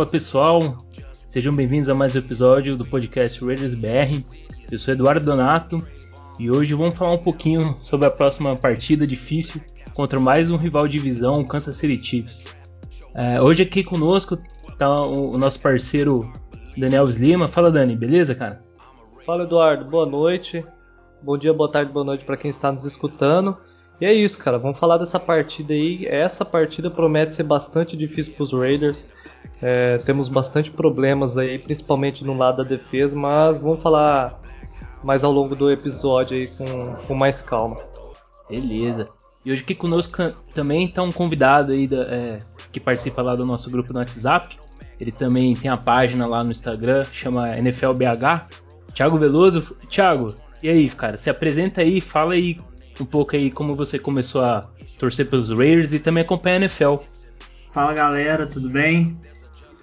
Fala pessoal, sejam bem-vindos a mais um episódio do podcast Raiders BR. Eu sou Eduardo Donato e hoje vamos falar um pouquinho sobre a próxima partida difícil contra mais um rival de divisão, o Kansas City Chiefs. É, hoje aqui conosco está o, nosso parceiro Daniel Lima. Fala Dani, beleza, cara? Fala Eduardo, boa noite. Bom dia, boa tarde, boa noite para quem está nos escutando. E é isso, cara. Vamos falar dessa partida aí. Essa partida promete ser bastante difícil para os Raiders. É, temos bastante problemas aí, principalmente no lado da defesa, mas vamos falar mais ao longo do episódio aí com, com mais calma. Beleza. E hoje aqui conosco também está um convidado aí da, é, que participa lá do nosso grupo no WhatsApp. Ele também tem a página lá no Instagram, chama NFLBH. Thiago Veloso. Thiago, e aí, cara? Se apresenta aí, fala aí um pouco aí como você começou a torcer pelos Raiders e também acompanha a NFL. Fala galera, tudo bem?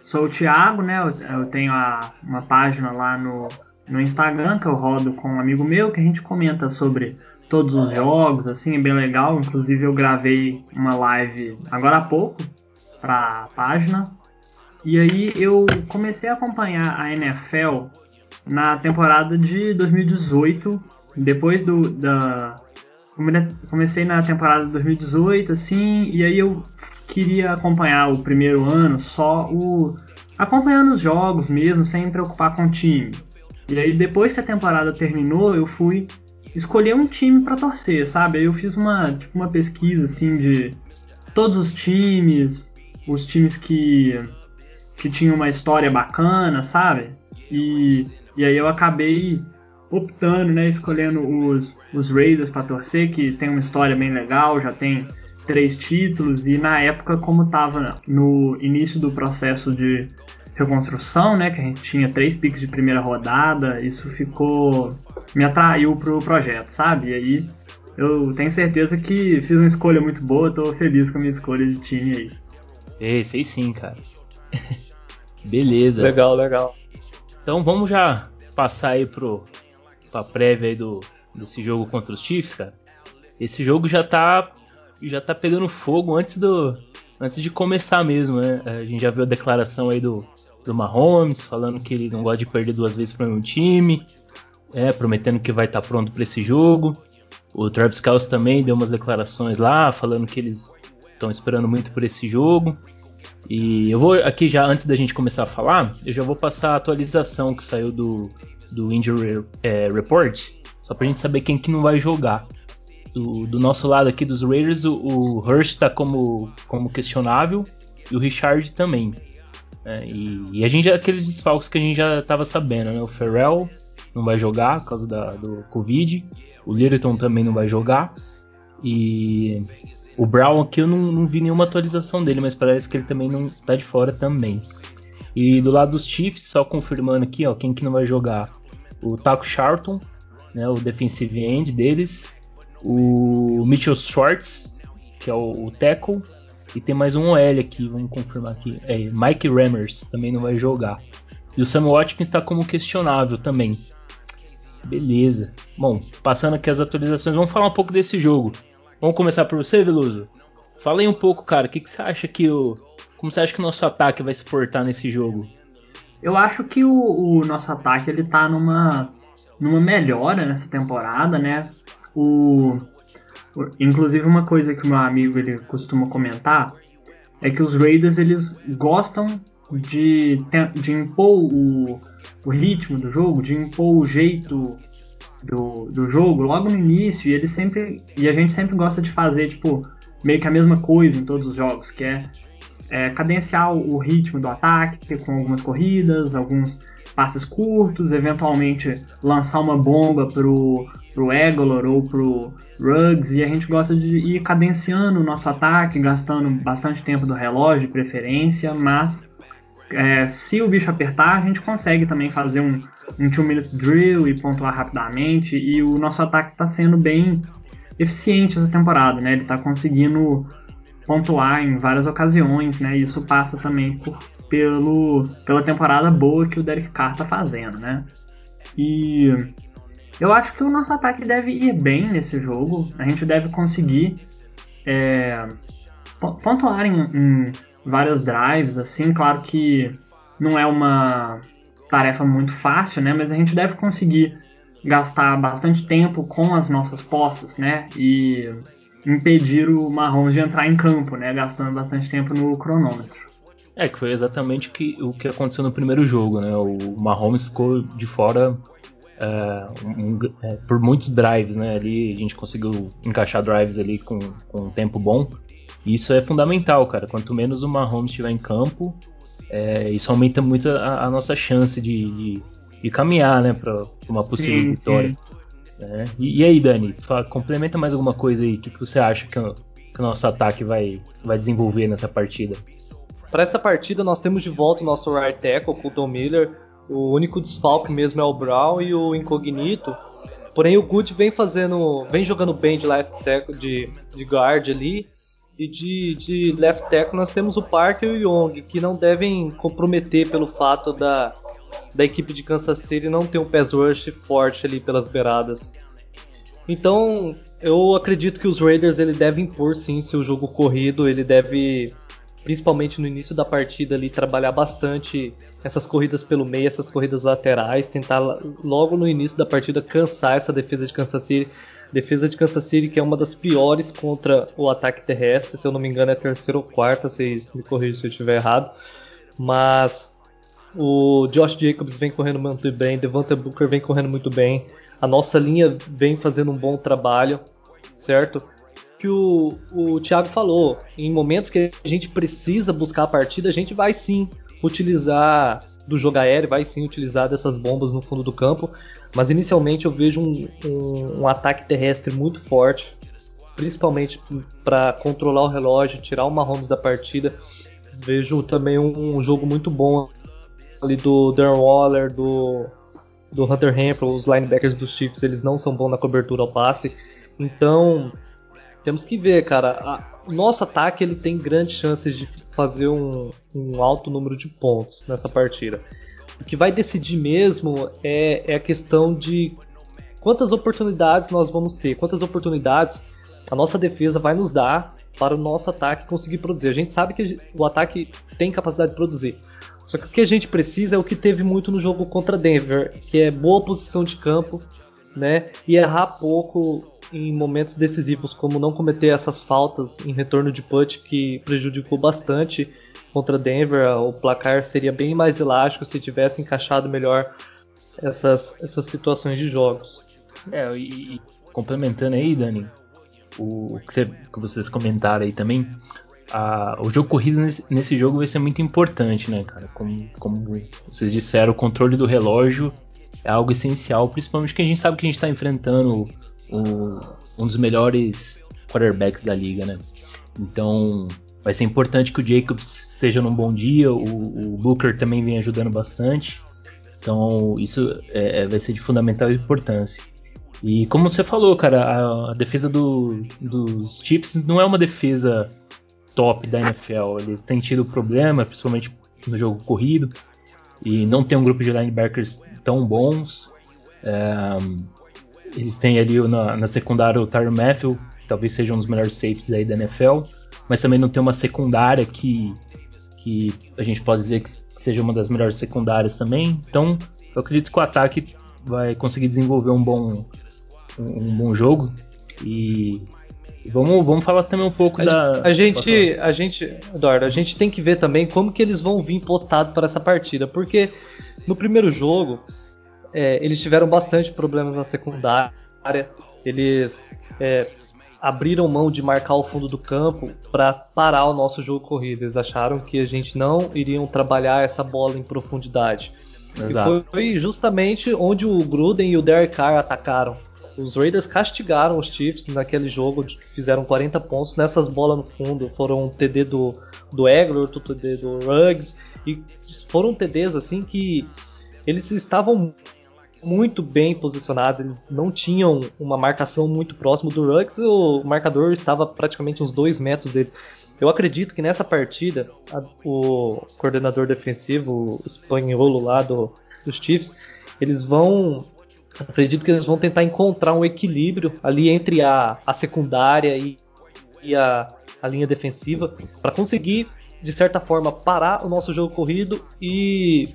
Sou o Thiago, né? Eu, tenho a, uma página lá no, no Instagram que eu rodo com um amigo meu que a gente comenta sobre todos os jogos, assim, é bem legal. Inclusive eu gravei uma live agora há pouco para a página. E aí eu comecei a acompanhar a NFL na temporada de 2018, depois do da comecei na temporada de 2018 assim, e aí eu queria acompanhar o primeiro ano só o acompanhando os jogos mesmo, sem me preocupar com o time. E aí depois que a temporada terminou, eu fui escolher um time para torcer, sabe? Aí eu fiz uma, tipo, uma pesquisa assim de todos os times, os times que que tinham uma história bacana, sabe? E, e aí eu acabei optando, né, escolhendo os, os Raiders para torcer, que tem uma história bem legal, já tem três títulos e na época como estava no início do processo de reconstrução, né, que a gente tinha três piques de primeira rodada, isso ficou me atraiu pro projeto, sabe? E aí eu tenho certeza que fiz uma escolha muito boa, tô feliz com a minha escolha de time aí. Ei, sei sim, cara. Beleza. Legal, legal. Então vamos já passar aí pro pra prévia aí do desse jogo contra os Chiefs, cara. Esse jogo já tá já tá pegando fogo antes do antes de começar mesmo, né? A gente já viu a declaração aí do do Mahomes falando que ele não gosta de perder duas vezes para um time, é, prometendo que vai estar tá pronto para esse jogo. O Travis Kelce também deu umas declarações lá, falando que eles estão esperando muito por esse jogo. E eu vou aqui já, antes da gente começar a falar, eu já vou passar a atualização que saiu do, do Injury é, Report, só pra gente saber quem que não vai jogar. Do, do nosso lado aqui dos Raiders, o, o Hurst tá como, como questionável e o Richard também. É, e, e, a gente aqueles desfalques que a gente já tava sabendo, né? O Ferrell não vai jogar por causa da, do Covid, o Littleton também não vai jogar. E o Brown aqui eu não, não vi nenhuma atualização dele, mas parece que ele também não tá de fora também. E do lado dos Chiefs, só confirmando aqui, ó, quem que não vai jogar? O Taco Charlton, né, o defensive end deles, o Mitchell Schwartz, que é o, o tackle, e tem mais um OL aqui, vamos confirmar aqui. É, Mike Rammers também não vai jogar. E o Sam Watkins está como questionável também. Beleza. Bom, passando aqui as atualizações, vamos falar um pouco desse jogo. Vamos começar por você, Veloso? Fala aí um pouco, cara. O que, que você acha que o. Como você acha que o nosso ataque vai se portar nesse jogo? Eu acho que o, o nosso ataque ele tá numa, numa melhora nessa temporada, né? O, inclusive uma coisa que o meu amigo ele costuma comentar é que os Raiders eles gostam de, de impor o, o ritmo do jogo, de impor o jeito do, do jogo logo no início e ele sempre e a gente sempre gosta de fazer tipo meio que a mesma coisa em todos os jogos, que é, é cadenciar o ritmo do ataque com algumas corridas, alguns passes curtos, eventualmente lançar uma bomba pro pro Egolor ou pro Ruggs e a gente gosta de ir cadenciando o nosso ataque, gastando bastante tempo do relógio de preferência, mas é, se o bicho apertar, a gente consegue também fazer um, um 2-minute drill e pontuar rapidamente. E o nosso ataque está sendo bem eficiente essa temporada, né? Ele está conseguindo pontuar em várias ocasiões, né? E isso passa também por, pelo, pela temporada boa que o Derek Carr está fazendo, né? E eu acho que o nosso ataque deve ir bem nesse jogo. A gente deve conseguir é, pontuar em, em vários drives, assim, claro que não é uma tarefa muito fácil, né? Mas a gente deve conseguir gastar bastante tempo com as nossas posses, né? E impedir o Mahomes de entrar em campo, né? Gastando bastante tempo no cronômetro. É, que foi exatamente o que, o que aconteceu no primeiro jogo, né? O Mahomes ficou de fora é, um, é, por muitos drives, né? Ali a gente conseguiu encaixar drives ali com, com um tempo bom. E isso é fundamental, cara. Quanto menos o Mahomes estiver em campo, é, isso aumenta muito a, a nossa chance de, de, de caminhar, né, para uma possível sim, vitória. Sim. É, e, e, aí, Dani, fala, complementa mais alguma coisa aí. O que, que você acha que o, que o nosso ataque vai, vai desenvolver nessa partida? Para essa partida, nós temos de volta o nosso right tackle, o Colton Miller. O único desfalque mesmo é o Brown e o Incognito. Porém, o Good vem fazendo, vem jogando bem de left tackle, de, de guard ali. E de, de left tackle nós temos o Parker e o Young, que não devem comprometer pelo fato da, da equipe de Kansas City não ter um pass rush forte ali pelas beiradas. Então, eu acredito que os Raiders ele devem impor sim seu jogo corrido, ele deve principalmente no início da partida ali trabalhar bastante essas corridas pelo meio, essas corridas laterais, tentar logo no início da partida cansar essa defesa de Kansas City Defesa de Kansas City, que é uma das piores contra o ataque terrestre, se eu não me engano é terceira ou quarta, vocês me corrijam se eu estiver errado. Mas o Josh Jacobs vem correndo muito bem, Devonta Booker vem correndo muito bem, a nossa linha vem fazendo um bom trabalho, certo? Que o, o Thiago falou, em momentos que a gente precisa buscar a partida, a gente vai sim utilizar do jogo aéreo, vai sim utilizar dessas bombas no fundo do campo, mas inicialmente eu vejo um, um, um ataque terrestre muito forte, principalmente para controlar o relógio, tirar o Mahomes da partida. Vejo também um, um jogo muito bom ali do Darren Waller, do, do Hunter Hempel, os linebackers dos Chiefs, eles não são bons na cobertura ao passe. Então, temos que ver, cara. o nosso ataque ele tem grandes chances de fazer um, um alto número de pontos nessa partida. O que vai decidir mesmo é, é a questão de quantas oportunidades nós vamos ter, quantas oportunidades a nossa defesa vai nos dar para o nosso ataque conseguir produzir. A gente sabe que o ataque tem capacidade de produzir. Só que o que a gente precisa é o que teve muito no jogo contra Denver, que é boa posição de campo, né? E errar pouco em momentos decisivos, como não cometer essas faltas em retorno de punch que prejudicou bastante contra Denver, o placar seria bem mais elástico se tivesse encaixado melhor essas, essas situações de jogos. É, e, e complementando aí, Dani, o que, você, que vocês comentaram aí também, a, o jogo corrido nesse, nesse, jogo vai ser muito importante, né, cara? Como, como vocês disseram, o controle do relógio é algo essencial, principalmente que a gente sabe que a gente está enfrentando um dos melhores quarterbacks da liga, né? Então, vai ser importante que o Jacobs esteja num bom dia, o, o Booker também vem ajudando bastante. Então isso é, é, vai ser de fundamental importância. E como você falou, cara, a, a defesa do, dos Chiefs não é uma defesa top da NFL. Eles têm tido problema, principalmente no jogo corrido, e não tem um grupo de linebackers tão bons. É, eles têm ali na, na secundária o Tyron Matthew, talvez seja um dos melhores safeties aí da NFL mas também não tem uma secundária que, que a gente pode dizer que seja uma das melhores secundárias também. Então, eu acredito que o ataque vai conseguir desenvolver um bom, um, bom jogo. E vamos, vamos falar também um pouco a da. A gente, a gente, Eduardo, a gente tem que ver também como que eles vão vir postado para essa partida, porque no primeiro jogo é, eles tiveram bastante problemas na secundária. Eles é, abriram mão de marcar o fundo do campo para parar o nosso jogo corrido. Eles acharam que a gente não iriam trabalhar essa bola em profundidade. Exato. E foi justamente onde o Gruden e o Derek Carr atacaram. Os Raiders castigaram os Chiefs naquele jogo, fizeram 40 pontos nessas bolas no fundo. Foram um TD do, do Eglor, outro TD do Ruggs, e foram TDs assim que eles estavam muito bem posicionados, eles não tinham uma marcação muito próxima do Ruggs, o marcador estava praticamente uns dois metros deles. Eu acredito que nessa partida, a, o coordenador defensivo, espanholo lá do, dos Chiefs, eles vão. Acredito que eles vão tentar encontrar um equilíbrio ali entre a, a secundária e, e a, a linha defensiva para conseguir de certa forma, parar o nosso jogo corrido e,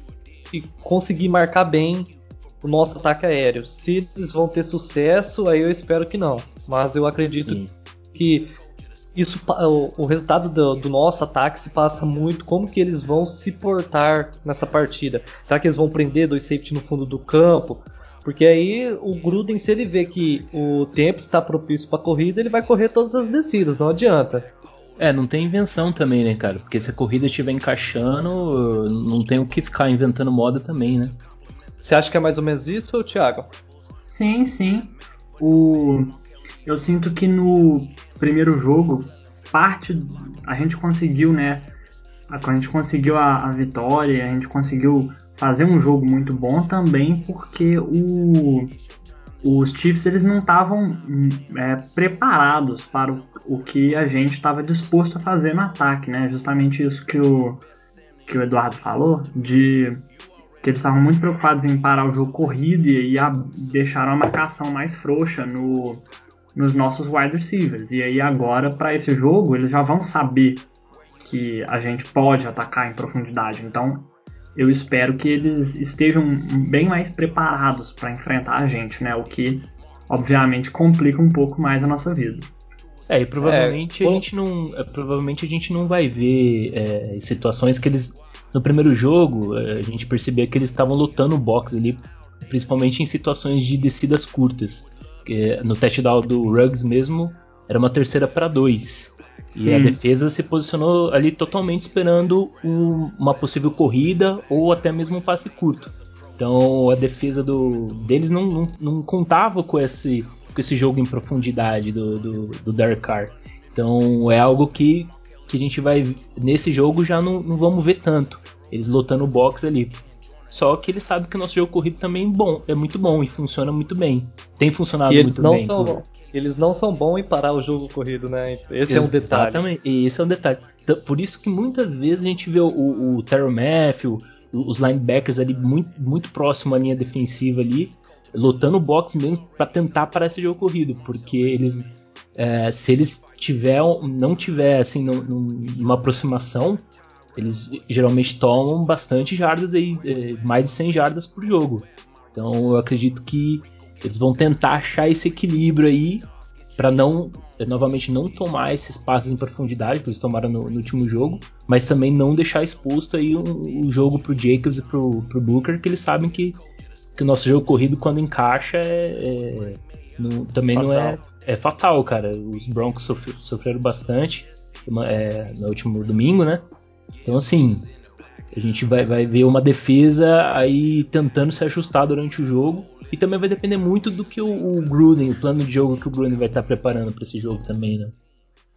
e conseguir marcar bem o nosso ataque aéreo. Se eles vão ter sucesso, aí eu espero que não. Mas eu acredito Sim. que isso, o, o resultado do, do, nosso ataque se passa muito como que eles vão se portar nessa partida. Será que eles vão prender dois safety no fundo do campo? Porque aí o Gruden, se ele vê que o tempo está propício para corrida, ele vai correr todas as descidas, não adianta. É, não tem invenção também, né, cara? Porque se a corrida estiver encaixando, não tem o que ficar inventando moda também, né? Você acha que é mais ou menos isso, Thiago? Sim, sim. O... Eu sinto que no primeiro jogo, parte a gente conseguiu, né? A gente conseguiu a, a vitória, a gente conseguiu fazer um jogo muito bom também porque o, os Chiefs eles não estavam é, preparados para o, o, que a gente estava disposto a fazer no ataque, né? Justamente isso que o, que o Eduardo falou, de que eles estavam muito preocupados em parar o jogo corrido e, e a, deixaram a marcação mais frouxa no, nos nossos wide receivers. E aí agora, para esse jogo, eles já vão saber que a gente pode atacar em profundidade. Então, eu espero que eles estejam bem mais preparados para enfrentar a gente, né? O que, obviamente, complica um pouco mais a nossa vida. É, e provavelmente é, a gente não, é, provavelmente a gente não vai ver é, situações que eles no primeiro jogo é, a gente percebia que eles estavam lutando o box ali, principalmente em situações de descidas curtas. No touchdown do Ruggs mesmo era uma terceira para dois e Sim. a defesa se posicionou ali totalmente esperando um, uma possível corrida ou até mesmo um passe curto. Então a defesa do, deles não, não, não contava com esse, com esse jogo em profundidade do, do, do Derek Carr. Então é algo que, que a gente vai. Nesse jogo já não, não vamos ver tanto. Eles lotando o box ali. Só que eles sabem que o nosso jogo corrido também é bom, é muito bom e funciona muito bem. Tem funcionado muito bem. São, eles não são bons em parar o jogo corrido, né? Esse Exatamente. é um detalhe. Exatamente, esse é um detalhe. Por isso que muitas vezes a gente vê o, o, o Terrell Matthew, os linebackers ali muito, muito próximo à linha defensiva ali, lutando o box mesmo para tentar parar esse jogo corrido, porque eles, é, se eles tiver, não tiver assim numa aproximação, eles geralmente tomam bastante jardas aí, é, mais de 100 jardas por jogo. Então eu acredito que eles vão tentar achar esse equilíbrio aí para não eh, novamente não tomar esses passos em profundidade que eles tomaram no, no último jogo, mas também não deixar exposto aí o um, um jogo pro Jacobs e pro, pro Booker, que eles sabem que, que o nosso jogo corrido quando encaixa é, é no, também fatal. não é é fatal, cara. Os Broncos sofreram bastante é, no último domingo, né? Então assim, a gente vai, vai ver uma defesa aí tentando se ajustar durante o jogo. E também vai depender muito do que o, o Gruden, o plano de jogo que o Gruden vai estar preparando para esse jogo também, né?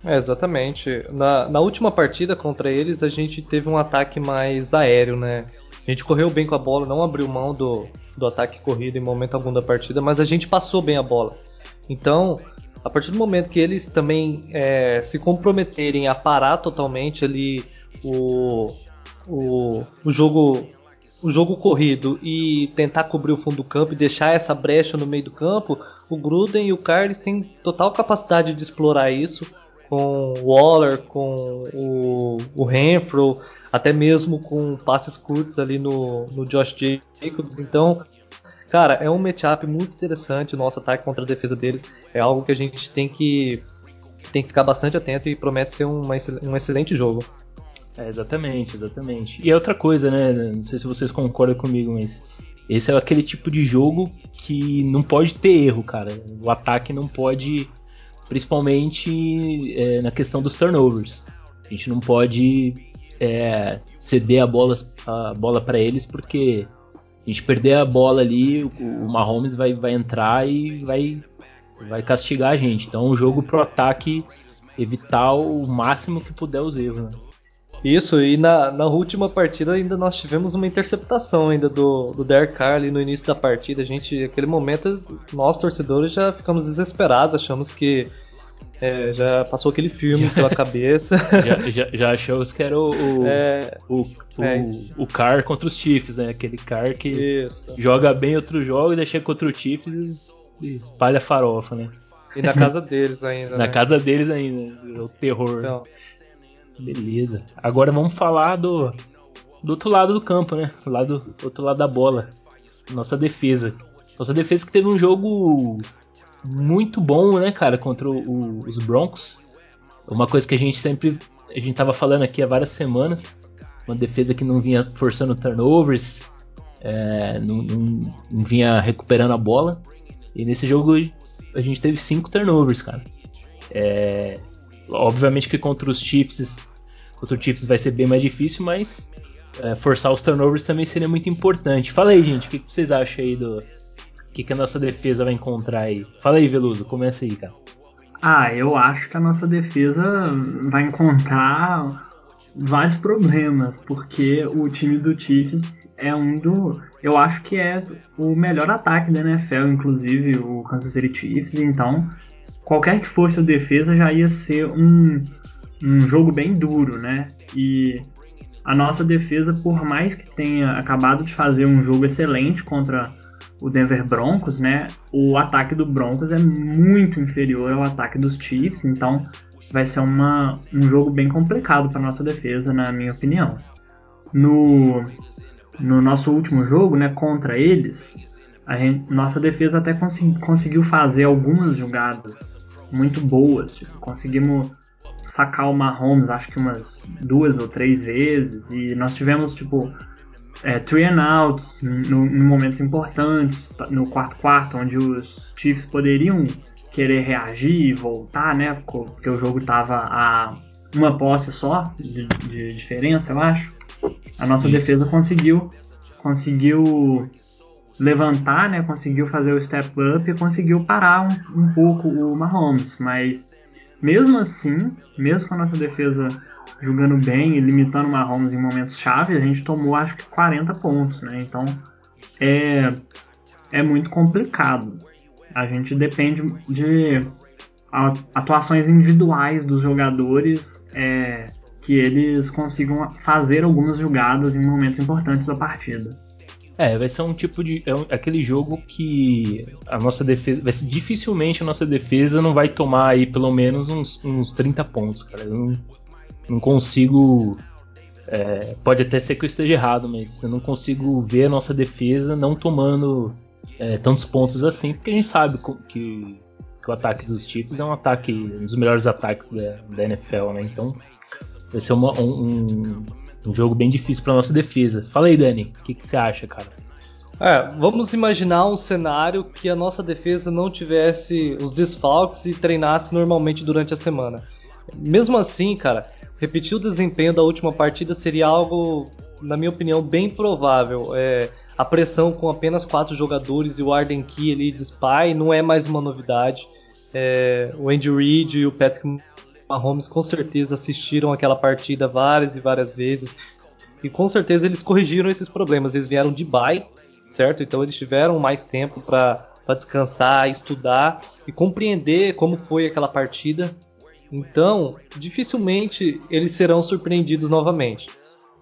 É, exatamente. Na, na última partida contra eles, a gente teve um ataque mais aéreo, né? A gente correu bem com a bola, não abriu mão do, do ataque corrido em momento algum da partida, mas a gente passou bem a bola. Então, a partir do momento que eles também é, se comprometerem a parar totalmente ali o, o, o jogo o jogo corrido e tentar cobrir o fundo do campo e deixar essa brecha no meio do campo, o Gruden e o Carlos têm total capacidade de explorar isso com o Waller, com o, o Renfro, até mesmo com passes curtos ali no, no Josh Jacobs. Então, cara, é um matchup muito interessante o nosso ataque contra a defesa deles. É algo que a gente tem que, tem que ficar bastante atento e promete ser uma, um excelente jogo. É, exatamente, exatamente. E é outra coisa, né? Não sei se vocês concordam comigo, mas esse é aquele tipo de jogo que não pode ter erro, cara. O ataque não pode, principalmente é, na questão dos turnovers. A gente não pode é, ceder a bola, a bola para eles porque a gente perder a bola ali, o, o Mahomes vai, vai entrar e vai, vai castigar a gente. Então, o jogo pro ataque evitar o máximo que puder os erros. Né? Isso, e na, na última partida ainda nós tivemos uma interceptação ainda do, do Derek Carr ali no início da partida. A gente, naquele momento, nós torcedores já ficamos desesperados, achamos que é, já passou aquele filme pela cabeça. Já, já, já achamos que era o, o, é, o, o, é. o Carr contra os Chiefs, né? Aquele Carr que Isso. joga bem outro jogo e deixa contra o Chiefs e espalha farofa, né? E na casa deles ainda. na né? casa deles ainda, o terror. Então, Beleza. Agora vamos falar do, do outro lado do campo, né? Do lado, outro lado da bola. Nossa defesa. Nossa defesa que teve um jogo muito bom, né, cara, contra o, os Broncos. Uma coisa que a gente sempre a gente tava falando aqui há várias semanas. Uma defesa que não vinha forçando turnovers, é, não, não, não, vinha recuperando a bola. E nesse jogo a gente teve cinco turnovers, cara. É, obviamente que contra os Chiefs, contra os Chiefs vai ser bem mais difícil, mas é, forçar os turnovers também seria muito importante. Fala aí, gente, o que, que vocês acham aí do que, que a nossa defesa vai encontrar aí? Fala aí, Veluso, começa aí, cara. Ah, eu acho que a nossa defesa vai encontrar vários problemas, porque o time do Chiefs é um do. Eu acho que é o melhor ataque da NFL, inclusive o Kansas City Chiefs, então qualquer que fosse a defesa já ia ser um, um jogo bem duro, né? E a nossa defesa, por mais que tenha acabado de fazer um jogo excelente contra o Denver Broncos, né? O ataque do Broncos é muito inferior ao ataque dos Chiefs, então vai ser uma, um jogo bem complicado para nossa defesa, na minha opinião. No, no nosso último jogo, né, contra eles, gente, nossa defesa até conseguiu fazer algumas jogadas muito boas, tipo, conseguimos sacar o Mahomes acho que umas duas ou três vezes e nós tivemos tipo é, three and outs em momentos importantes no quarto quarto onde os Chiefs poderiam querer reagir e voltar, né? Porque o jogo tava a uma posse só de, de diferença, eu acho. A nossa Isso. defesa conseguiu conseguiu levantar, né? Conseguiu fazer o step up e conseguiu parar um, um pouco o Mahomes, mas mesmo assim, mesmo com a nossa defesa jogando bem e limitando o Mahomes em momentos chave, a gente tomou acho que 40 pontos, né? Então é, é muito complicado. A gente depende de atuações individuais dos jogadores é, que eles consigam fazer algumas jogadas em momentos importantes da partida. É, vai ser um tipo de. É um, aquele jogo que a nossa defesa. Vai ser, dificilmente a nossa defesa não vai tomar aí pelo menos uns, uns 30 pontos, cara. Eu não, não consigo. É, pode até ser que eu esteja errado, mas eu não consigo ver a nossa defesa não tomando é, tantos pontos assim, porque a gente sabe que, que o ataque dos Chiefs é um ataque, um dos melhores ataques da, da NFL, né? Então vai ser uma, um, um jogo bem difícil para nossa defesa. Fala aí, Dani, o que, que você acha, cara? É, vamos imaginar um cenário que a nossa defesa não tivesse os desfalques e treinasse normalmente durante a semana. Mesmo assim, cara, repetir o desempenho da última partida seria algo, na minha opinião, bem provável. É, a pressão com apenas quatro jogadores e o Arden Key ali de spy não é mais uma novidade. É, o Andy Reid e o Patrick Mahomes com certeza assistiram aquela partida várias e várias vezes. E com certeza eles corrigiram esses problemas. Eles vieram de bye, certo? Então eles tiveram mais tempo para descansar, estudar e compreender como foi aquela partida. Então, dificilmente eles serão surpreendidos novamente.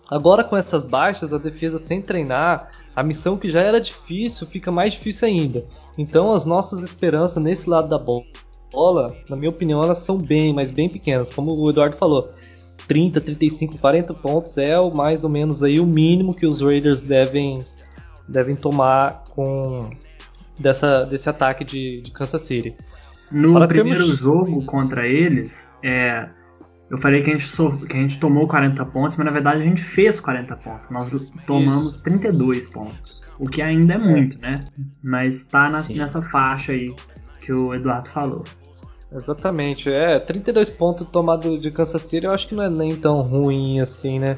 Agora com essas baixas, a defesa sem treinar, a missão que já era difícil fica mais difícil ainda. Então as nossas esperanças nesse lado da bola bola, na minha opinião, elas são bem, mas bem pequenas. Como o Eduardo falou, 30, 35, 40 pontos é o mais ou menos aí o mínimo que os Raiders devem, devem tomar com dessa, desse ataque de, de Kansas City. No Para primeiro termos... jogo contra eles, é, eu falei que a, gente so, que a gente tomou 40 pontos, mas na verdade a gente fez 40 pontos. Nós tomamos Isso. 32 pontos. O que ainda é muito, né? Mas está nessa faixa aí que o Eduardo falou. Exatamente, é, 32 pontos tomado de Kansas City eu acho que não é nem tão ruim assim, né?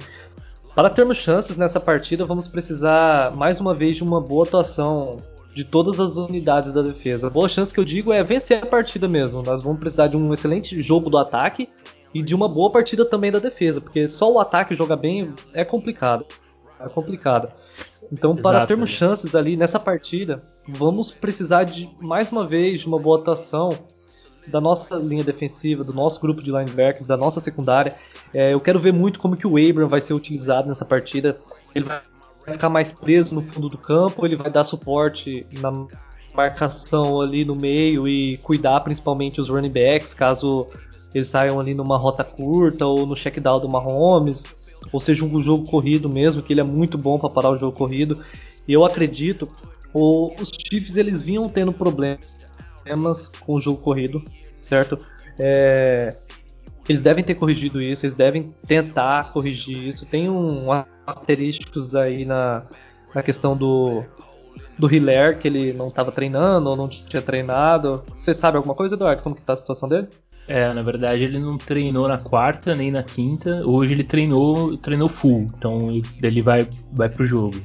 Para termos chances nessa partida, vamos precisar mais uma vez de uma boa atuação de todas as unidades da defesa. Boa chance que eu digo é vencer a partida mesmo. Nós vamos precisar de um excelente jogo do ataque e de uma boa partida também da defesa, porque só o ataque jogar bem é complicado. É complicado. Então, Exato, para termos né? chances ali nessa partida, vamos precisar de mais uma vez de uma boa atuação da nossa linha defensiva, do nosso grupo de linebackers, da nossa secundária. É, eu quero ver muito como que o Abram vai ser utilizado nessa partida. Ele vai ficar mais preso no fundo do campo, ele vai dar suporte na marcação ali no meio e cuidar principalmente os running backs, caso eles saiam ali numa rota curta ou no check down do Mahomes, ou seja, um jogo corrido mesmo, que ele é muito bom para parar o jogo corrido. E eu acredito, o, os Chiefs eles vinham tendo problemas com o jogo corrido, certo? É, eles devem ter corrigido isso, eles devem tentar corrigir isso. Tem um asterísticos aí na, na questão do do Hiller, que ele não estava treinando ou não tinha treinado. Você sabe alguma coisa, Eduardo? Como que tá a situação dele? É, na verdade ele não treinou na quarta nem na quinta. Hoje ele treinou, treinou full, então ele vai vai pro jogo.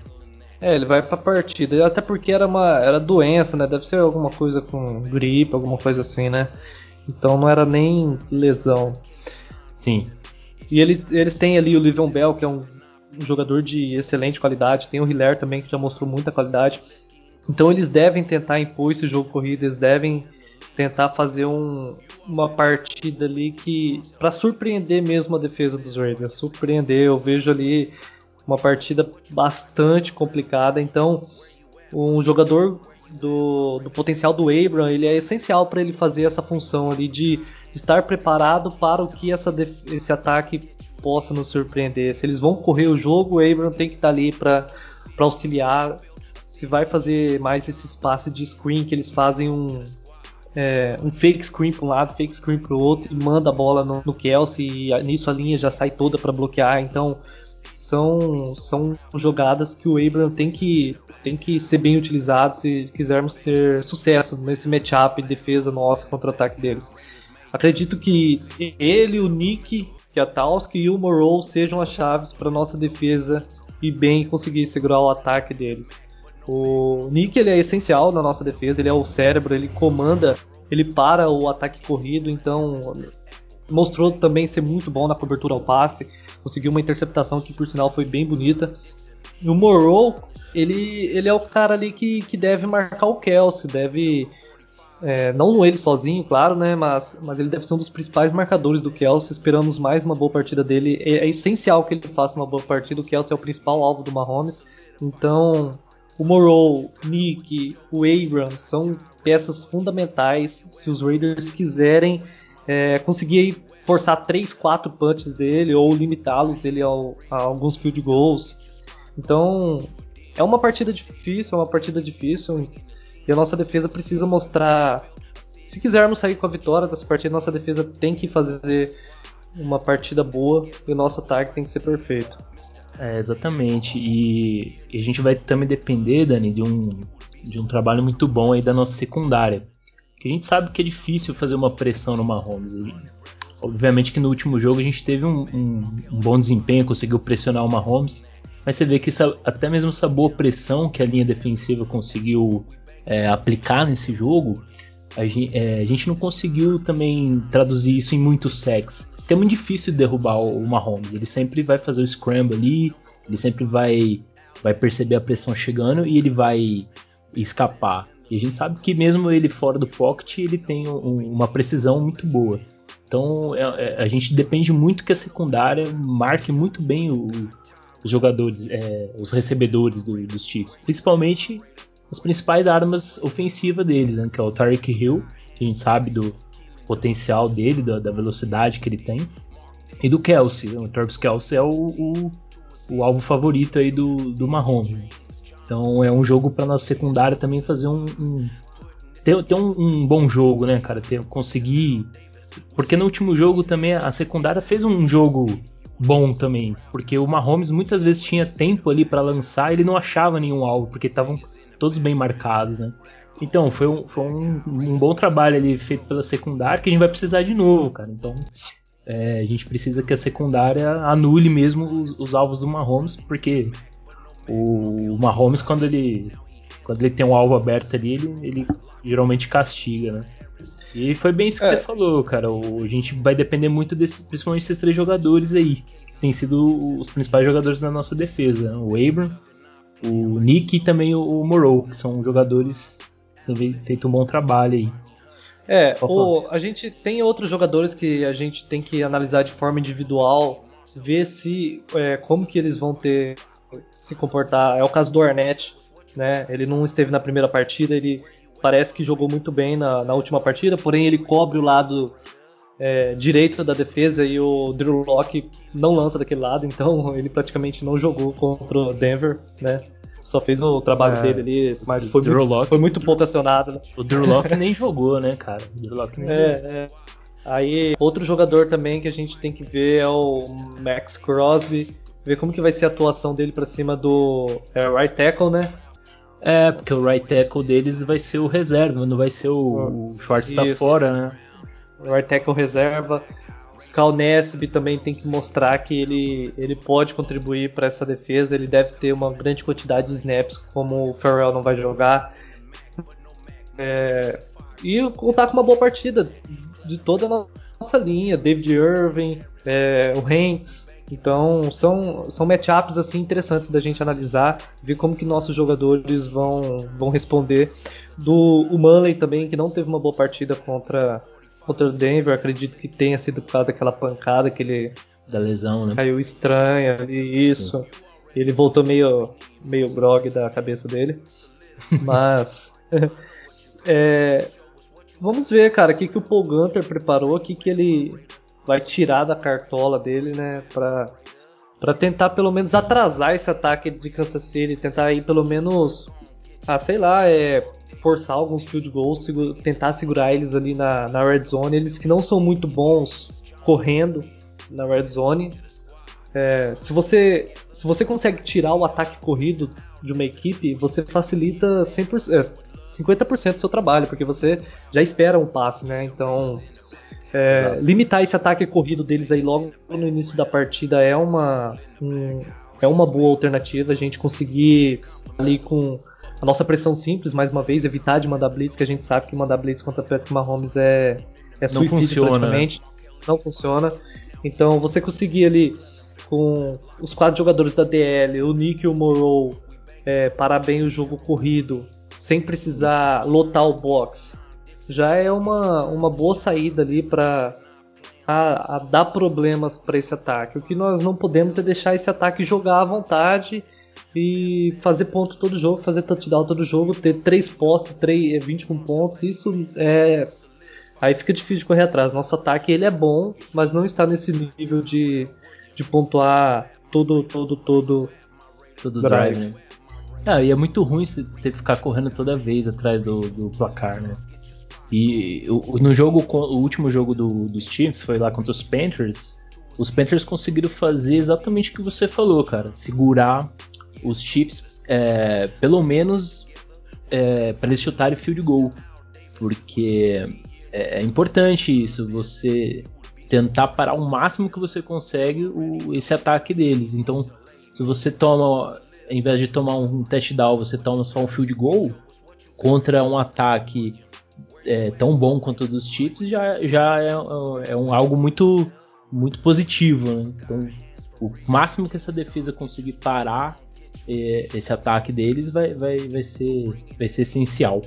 É, ele vai pra partida. Até porque era uma era doença, né? Deve ser alguma coisa com gripe, alguma coisa assim, né? Então não era nem lesão. Sim. E ele, eles têm ali o Livion Bell, que é um, um jogador de excelente qualidade. Tem o Hiller também, que já mostrou muita qualidade. Então eles devem tentar impor esse jogo corrido, eles devem tentar fazer um, uma partida ali que para surpreender mesmo a defesa dos Raiders, surpreender. Eu vejo ali uma partida bastante complicada. Então, um jogador do, do potencial do Abram, ele é essencial para ele fazer essa função ali de estar preparado para o que essa, esse ataque possa nos surpreender. Se eles vão correr o jogo, o Abram tem que estar ali para auxiliar. Se vai fazer mais esse espaço de screen que eles fazem um, é, um fake screen para um lado, fake screen para o outro e manda a bola no, no Kelsey e nisso a linha já sai toda para bloquear. Então são, são jogadas que o Abram tem que, tem que ser bem utilizado se quisermos ter sucesso nesse matchup defesa nossa contra o ataque deles. Acredito que ele, o Nick, Kiatowski e o Morrow sejam as chaves para nossa defesa e bem conseguir segurar o ataque deles. O Nick ele é essencial na nossa defesa, ele é o cérebro, ele comanda, ele para o ataque corrido, então mostrou também ser muito bom na cobertura ao passe, conseguiu uma interceptação que por sinal foi bem bonita. E o Morrow, ele, ele é o cara ali que, que deve marcar o Kelsey, deve é, não ele sozinho, claro, né? Mas, mas ele deve ser um dos principais marcadores do Kelsey. Esperamos mais uma boa partida dele. É, é, essencial que ele faça uma boa partida. O Kelsey é o principal alvo do Mahomes. Então, o Morrow, Nick, o Abram são peças fundamentais se os Raiders quiserem é, conseguir forçar 3, 4 punches dele ou limitá-los ele ao, a alguns field goals. Então, é uma partida difícil, é uma partida difícil. E a nossa defesa precisa mostrar. Se quisermos sair com a vitória dessa partida, nossa defesa tem que fazer uma partida boa e o nosso ataque tem que ser perfeito. É, exatamente. E, e, a gente vai também depender, Dani, de um, de um trabalho muito bom aí da nossa secundária. Que a gente sabe que é difícil fazer uma pressão no Mahomes. Obviamente que no último jogo a gente teve um, um, um bom desempenho, conseguiu pressionar o Mahomes. Mas você vê que essa, até mesmo essa boa pressão que a linha defensiva conseguiu é, aplicar nesse jogo, a gente, é, a gente, não conseguiu também traduzir isso em muitos sacks. Porque é muito difícil derrubar o, Mahomes. Ele sempre vai fazer o scramble ali, ele sempre vai, vai perceber a pressão chegando e ele vai escapar. E a gente sabe que mesmo ele fora do pocket, ele tem um, uma precisão muito boa. Então é, é, a gente depende muito que a secundária marque muito bem o, os jogadores, é, os recebedores do, dos Chiefs. Principalmente as principais armas ofensivas deles, né, que é o Tarek Hill, que a gente sabe do potencial dele, da, da velocidade que ele tem, e do Kelsey. O Travis Kelsey é o, o, o, alvo favorito aí do, do Mahomes. Então é um jogo para nossa secundária também fazer um, um ter, ter um, um, bom jogo, né, cara? Ter, conseguir porque no último jogo também a secundária fez um jogo bom também, porque o Mahomes muitas vezes tinha tempo ali para lançar, ele não achava nenhum alvo, porque estavam todos bem marcados, né? Então, foi um, foi um, um, bom trabalho ali feito pela secundária que a gente vai precisar de novo, cara. Então, é, a gente precisa que a secundária anule mesmo os, os, alvos do Mahomes, porque o, o Mahomes, quando ele, quando ele tem um alvo aberto ali, ele, ele geralmente castiga, né? E foi bem isso que é. você falou, cara. O, a gente vai depender muito desses, principalmente desses três jogadores aí, que têm sido os principais jogadores da nossa defesa. Né? O Abram, o Nick e também o Morrow, que são jogadores que têm feito um bom trabalho aí. É, o, a gente tem outros jogadores que a gente tem que analisar de forma individual, ver se é, como que eles vão ter se comportar. É o caso do Arnett, né? Ele não esteve na primeira partida, ele parece que jogou muito bem na, na última partida, porém ele cobre o lado é, direito da defesa e o Drew Locke não lança daquele lado, então ele praticamente não jogou contra o Denver, né? Só fez o trabalho é, dele ali, mas foi muito, Locke, foi muito pouco acionado. Né? O Drew Locke nem jogou, né, cara? O Drew Locke nem é, jogou. É. Aí, outro jogador também que a gente tem que ver é o Max Crosby, ver como que vai ser a atuação dele para cima do é, right tackle, né? É, porque o right tackle deles vai ser o reserva, não vai ser o, o Schwartz tá fora, né? O right tackle reserva. Cal Nesby também tem que mostrar que ele, ele pode contribuir para essa defesa. Ele deve ter uma grande quantidade de snaps, como o Farrell não vai jogar. É, e contar com uma boa partida de toda a nossa linha. David Irving, é, o Hanks. Então são, são matchups assim interessantes da gente analisar, ver como que nossos jogadores vão, vão responder. Do o Manley também, que não teve uma boa partida contra, contra o Denver, acredito que tenha sido por causa daquela pancada que ele da lesão, né? Caiu estranha ali, isso. Sim. Ele voltou meio, meio grog da cabeça dele. Mas. é, vamos ver, cara, o que, que o Paul Gunter preparou, o que, que ele vai tirar da cartola dele, né? Pra, pra tentar pelo menos atrasar esse ataque de Kansas City, tentar ir pelo menos. Ah, sei lá, é, forçar alguns field goals, tentar segurar eles ali na, na red zone. Eles que não são muito bons correndo na red zone. É, se você se você consegue tirar o ataque corrido de uma equipe, você facilita 100%, é, 50% do seu trabalho, porque você já espera um passe, né? Então, é, limitar esse ataque corrido deles aí logo no início da partida é uma, um, é uma boa alternativa. A gente conseguir ali com a nossa pressão simples, mais uma vez, evitar de mandar blitz, que a gente sabe que mandar blitz contra Patrick Mahomes é, é suicídio Não funciona, né? praticamente. Não funciona. Então você conseguir ali com os quatro jogadores da DL, o Nick e o Morrow, é, parar bem o jogo corrido, sem precisar lotar o box, já é uma, uma boa saída ali para a, a, dar problemas para esse ataque. O que nós não podemos é deixar esse ataque jogar à vontade e fazer ponto todo jogo, fazer touchdown todo jogo, ter três postes, 3, 21 pontos. Isso é. Aí fica difícil de correr atrás. Nosso ataque ele é bom, mas não está nesse nível de, de pontuar todo, todo, todo, todo drive. drive né? Ah, e é muito ruim você ter que ficar correndo toda vez atrás do, do placar, né? E no jogo, o último jogo do, dos Chiefs foi lá contra os Panthers. Os Panthers conseguiram fazer exatamente o que você falou, cara. Segurar os Chiefs, é, pelo menos é, para eles chutarem field goal. Porque é, é, importante isso, você tentar parar o máximo que você consegue o, esse ataque deles. Então, se você toma, ao invés de tomar um touchdown, você toma só um field goal contra um ataque é, tão bom quanto dos Chiefs já, já é, é um, algo muito, muito positivo. Né? Então, o máximo que essa defesa conseguir parar é, esse ataque deles vai, vai, vai, ser, vai ser essencial.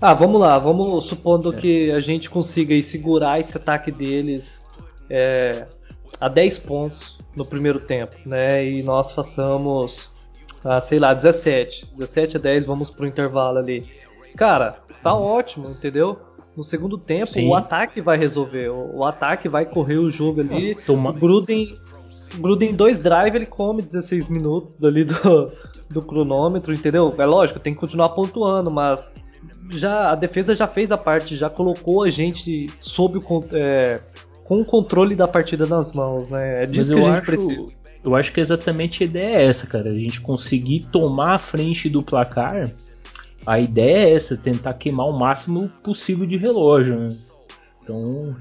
Ah, vamos lá, vamos supondo que a gente consiga segurar esse ataque deles é, a 10 pontos no primeiro tempo, né? E nós façamos, ah, sei lá, 17. 17 a 10, vamos pro intervalo ali. Cara, tá ótimo, entendeu? No segundo tempo, Sim. o ataque vai resolver. O, o, ataque vai correr o jogo ali. Toma. O Gruden, Gruden dois drive, ele come 16 minutos dali do, do cronômetro, entendeu? É lógico, tem que continuar pontuando, mas já a defesa já fez a parte, já colocou a gente sob o é, com o controle da partida nas mãos, né? É disso mas que a gente acho, precisa. Eu acho que exatamente a ideia é essa, cara. A gente conseguir tomar a frente do placar a ideia é essa, tentar queimar o máximo possível de relógio. Né? Então,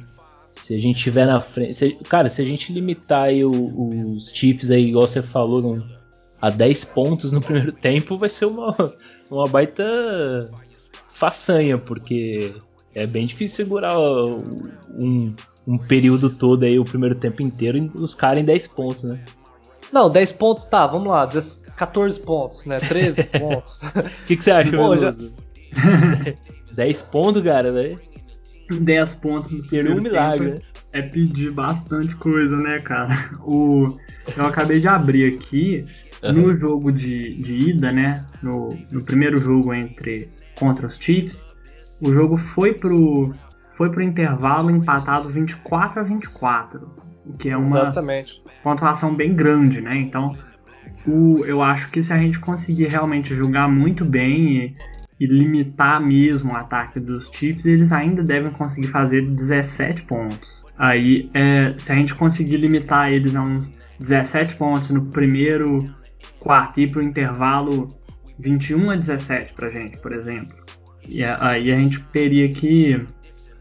se a gente tiver na frente. Se, cara, se a gente limitar aí o, os chips aí, igual você falou, a 10 pontos no primeiro tempo, vai ser uma, uma baita façanha, porque é bem difícil segurar um, um período todo aí, o primeiro tempo inteiro, os caras em 10 pontos, né? Não, 10 pontos tá, vamos lá. 14 pontos, né? 13 pontos. O que, que, você acha, Pô, já... 10 pontos, cara, velho? 10 pontos no Seria um milagre, né? É pedir bastante coisa, né, cara? O, eu acabei de abrir aqui uhum. no jogo de, de ida, né? No, no primeiro jogo entre contra os Chiefs. O jogo foi pro foi pro intervalo empatado 24 a 24, o que é uma Exatamente. pontuação bem grande, né? Então, o, eu acho que se a gente conseguir realmente jogar muito bem e, e limitar mesmo o ataque dos Chiefs, eles ainda devem conseguir fazer 17 pontos. Aí, é, se a gente conseguir limitar eles a uns 17 pontos no primeiro quarto e pro intervalo 21 a 17 pra gente, por exemplo. E aí a gente teria que.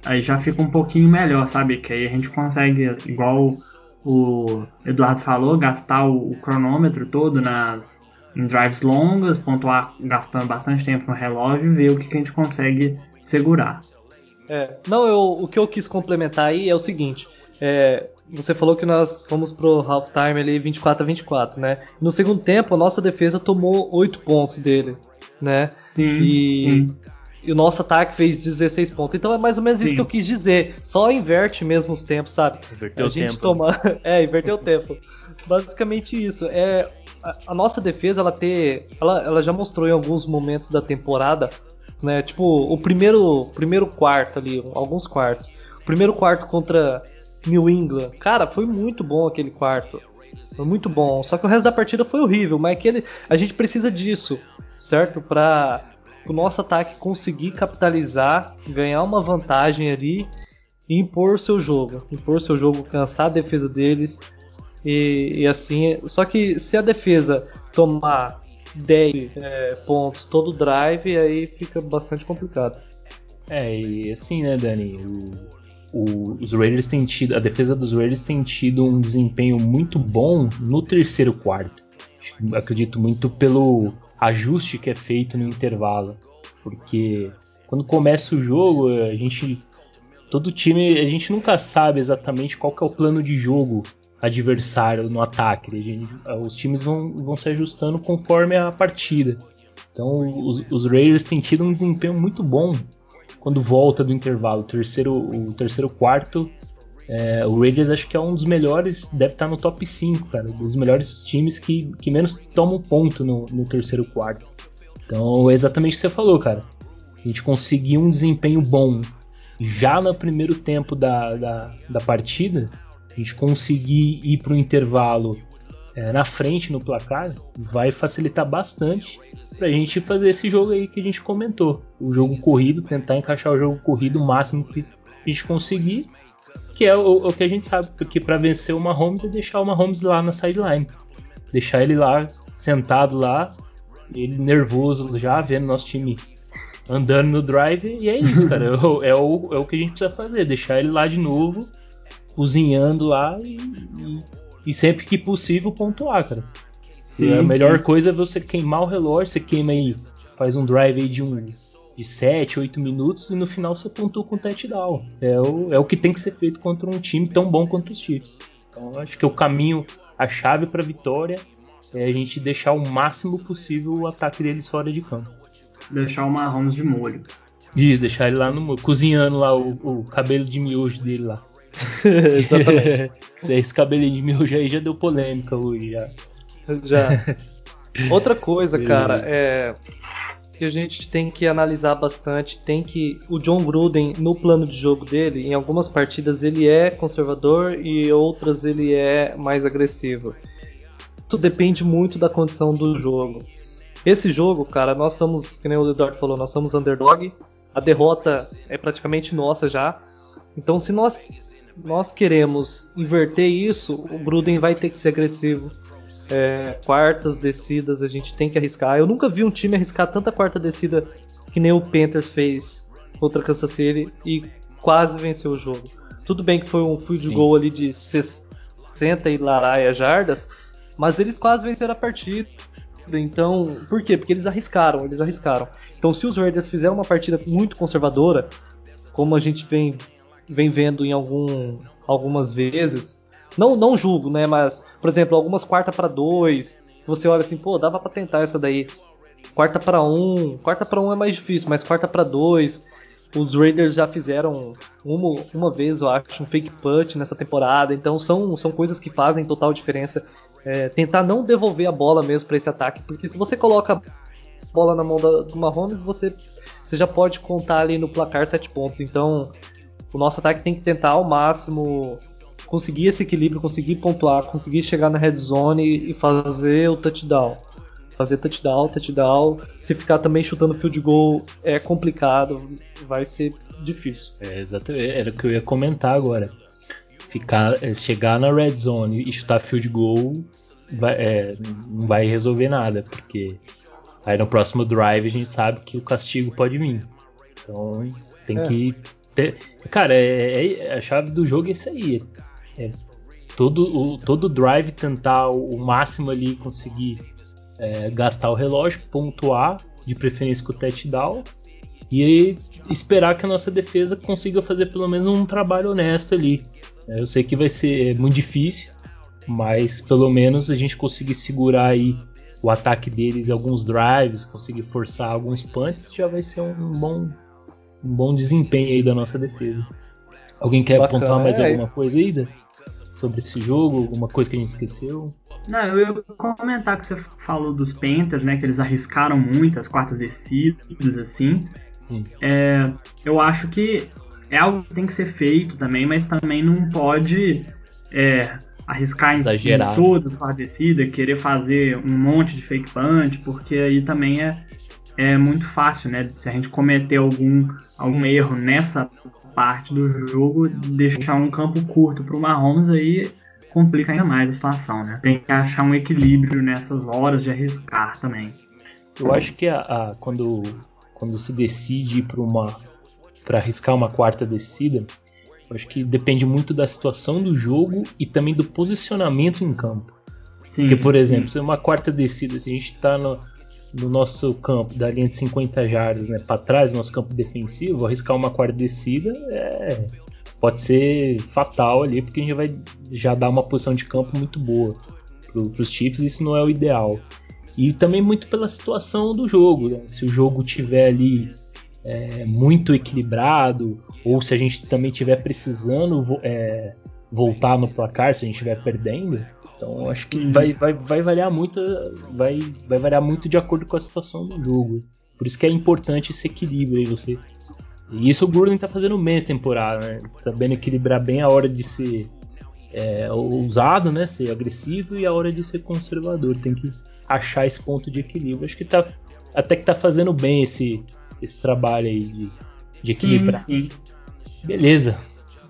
Aí já fica um pouquinho melhor, sabe? Que aí a gente consegue, igual o Eduardo falou, gastar o, o cronômetro todo nas, em drives longas, pontuar gastando bastante tempo no relógio e ver o que, que a gente consegue segurar. É, não, eu, o que eu quis complementar aí é o seguinte: é, você falou que nós fomos pro halftime ali 24 a 24, né? No segundo tempo, a nossa defesa tomou 8 pontos dele, né? Sim, e, sim. E o nosso ataque fez 16 pontos. Então é mais ou menos isso Sim. que eu quis dizer. Só inverte mesmo os tempos, sabe? Inverteu a o gente tempo. toma. é, inverteu o tempo. Basicamente isso. É, a, a nossa defesa, ela ter. Ela, ela já mostrou em alguns momentos da temporada, né? Tipo, o primeiro, primeiro quarto ali, alguns quartos. O primeiro quarto contra New England. Cara, foi muito bom aquele quarto. Foi muito bom. Só que o resto da partida foi horrível. Mas aquele, a gente precisa disso, certo? Para o nosso ataque conseguir capitalizar, ganhar uma vantagem ali e impor seu jogo. Impor seu jogo, cansar a defesa deles. E, e assim. Só que se a defesa tomar 10 é, pontos todo drive, aí fica bastante complicado. É, e assim, né, Dani? O, o- os Raiders têm tido. A defesa dos Raiders tem tido um desempenho muito bom no terceiro quarto. Acredito muito pelo ajuste que é feito no intervalo. Porque quando começa o jogo, a gente. Todo time, a gente nunca sabe exatamente qual é o plano de jogo adversário no ataque. Gente- os times vão, vão se ajustando conforme a partida. Então os, os Raiders têm tido um desempenho muito bom quando volta do intervalo. O terceiro, o terceiro quarto, é, o Raiders acho que é um dos melhores, deve estar no top 5, cara, dos melhores times que, que menos tomam ponto no, no terceiro quarto. Então é exatamente o que você falou, cara. A gente conseguir um desempenho bom já no primeiro tempo da, da, da partida, a gente conseguir ir para o intervalo é, na frente no placar, vai facilitar bastante pra gente fazer esse jogo aí que a gente comentou. O jogo corrido, tentar encaixar o jogo corrido o máximo que a gente conseguir, que é o, o que a gente sabe, porque para vencer o Mahomes é deixar o Mahomes lá na sideline. Deixar ele lá, sentado lá, ele nervoso já, vendo nosso time andando no drive, e é isso, cara. É o, é o, é o que a gente precisa fazer, deixar ele lá de novo, cozinhando lá e, e, e sempre que possível pontuar, cara. Sim, a melhor sim. coisa é você queimar o relógio, você queima aí, faz um drive aí de um de 7, 8 minutos e no final você pontua com touchdown. É o, é o que tem que ser feito contra um time tão bom quanto os Chiefs. Então eu acho que o caminho, a chave para vitória é a gente deixar o máximo possível o ataque deles fora de campo. Deixar o Mahomes de molho. Isso, deixar ele lá no cozinhando lá o, o cabelo de miojo dele lá. Exatamente. Esse cabelinho de miojo aí já deu polêmica hoje já. Já. Outra coisa, cara, é que a gente tem que analisar bastante, tem que o John Gruden no plano de jogo dele, em algumas partidas ele é conservador e outras ele é mais agressivo. Isso depende muito da condição do jogo. Esse jogo, cara, nós somos, que nem o Eduardo falou, nós somos underdog. A derrota é praticamente nossa já. Então, se nós nós queremos inverter isso, o Gruden vai ter que ser agressivo. É, quartas descidas a gente tem que arriscar. Eu nunca vi um time arriscar tanta quarta descida que nem o Panthers fez contra Kansas City e quase venceu o jogo. Tudo bem que foi um field Sim. goal ali de 60 e laraia jardas, mas eles quase venceram a partida. Então, por quê? Porque eles arriscaram, eles arriscaram. Então, se os Raiders fizerem uma partida muito conservadora, como a gente vem, vem vendo em algum, algumas vezes, não, não julgo, né? Mas, por exemplo, algumas quarta para dois, você olha assim, pô, dava para tentar essa daí. Quarta para um, quarta para um é mais difícil, mas quarta para dois, os Raiders já fizeram uma, uma vez, eu acho, um fake punch nessa temporada. Então são, são coisas que fazem total diferença. É, tentar não devolver a bola mesmo para esse ataque, porque se você coloca a bola na mão do Mahomes, você, você já pode contar ali no placar sete pontos. Então o nosso ataque tem que tentar ao máximo conseguir esse equilíbrio, conseguir pontuar, conseguir chegar na red zone e fazer o touchdown. Fazer touchdown, touchdown. Se ficar também chutando field goal é complicado, vai ser difícil. É, exatamente, era o que eu ia comentar agora. Ficar, é, chegar na red zone e chutar field goal vai, é, não vai resolver nada, porque aí no próximo drive a gente sabe que o castigo pode vir. Então tem é. que ter. Cara, é, é, a chave do jogo é isso aí. É todo o todo drive tentar o, máximo ali conseguir é, gastar o relógio, pontuar, de preferência com o touchdown, e esperar que a nossa defesa consiga fazer pelo menos um trabalho honesto ali. É, eu sei que vai ser muito difícil, mas pelo menos a gente conseguir segurar aí o ataque deles alguns drives, conseguir forçar alguns punts, já vai ser um bom, um bom desempenho aí da nossa defesa. Alguém quer Bacana, apontar mais é, alguma coisa aí sobre esse jogo? Alguma coisa que a gente esqueceu? Não, eu ia comentar que você falou dos Panthers, né? Que eles arriscaram muito as quartas descidas, assim. É, eu acho que é algo que tem que ser feito também, mas também não pode é, arriscar Exagerar. em, todas as quartas descidas, querer fazer um monte de fake punch, porque aí também é, é muito fácil, né? Se a gente cometer algum, algum erro nessa parte do jogo, deixar um campo curto para o Mahomes aí complica ainda mais a situação, né? Tem que achar um equilíbrio nessas horas de arriscar também. Eu acho que a, a quando, quando se decide para uma para arriscar uma quarta descida, eu acho que depende muito da situação do jogo e também do posicionamento em campo. Sim, Porque, por exemplo, se é uma quarta descida, se a gente está no, no, nosso campo da linha de 50 jardas, né, para trás, nosso campo defensivo, arriscar uma quarta descida é, pode ser fatal ali, porque a gente vai já dar uma posição de campo muito boa para os Chiefs, isso não é o ideal. E também muito pela situação do jogo, né? se o jogo tiver ali é, muito equilibrado, ou se a gente também tiver precisando é, voltar no placar, se a gente estiver perdendo, então acho que vai, vai, vai variar muito, vai, vai variar muito de acordo com a situação do jogo. Por isso que é importante esse equilíbrio aí, você e isso o Gruden tá fazendo bem essa temporada, né? Sabendo equilibrar bem a hora de ser é, ousado, né? Ser agressivo e a hora de ser conservador. Tem que achar esse ponto de equilíbrio. Acho que tá até que tá fazendo bem esse, esse trabalho aí de, de equilibrar. Sim, sim. Beleza.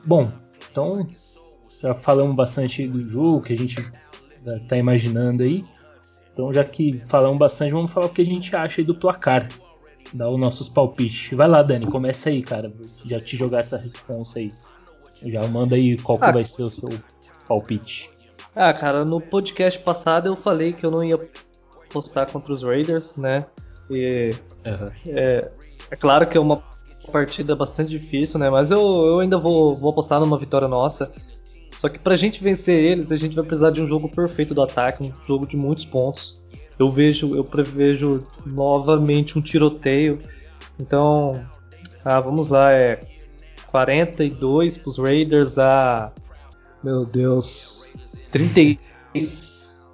Bom, então já falamos bastante do jogo que a gente tá imaginando aí. Então já que falamos bastante, vamos falar o que a gente acha aí do placar dar os nossos palpites. Vai lá, Dani, começa aí, cara. Já te jogar essa resposta aí. Já manda aí qual ah, que vai ser o seu palpite. Ah, cara, no podcast passado eu falei que eu não ia postar contra os Raiders, né? E uhum. é, é, claro que é uma partida bastante difícil, né? Mas eu, eu ainda vou, vou apostar numa vitória nossa. Só que pra gente vencer eles, a gente vai precisar de um jogo perfeito do ataque, um jogo de muitos pontos eu vejo, eu prevejo novamente um tiroteio. Então, ah, vamos lá, é 42 para os Raiders a meu Deus, 30,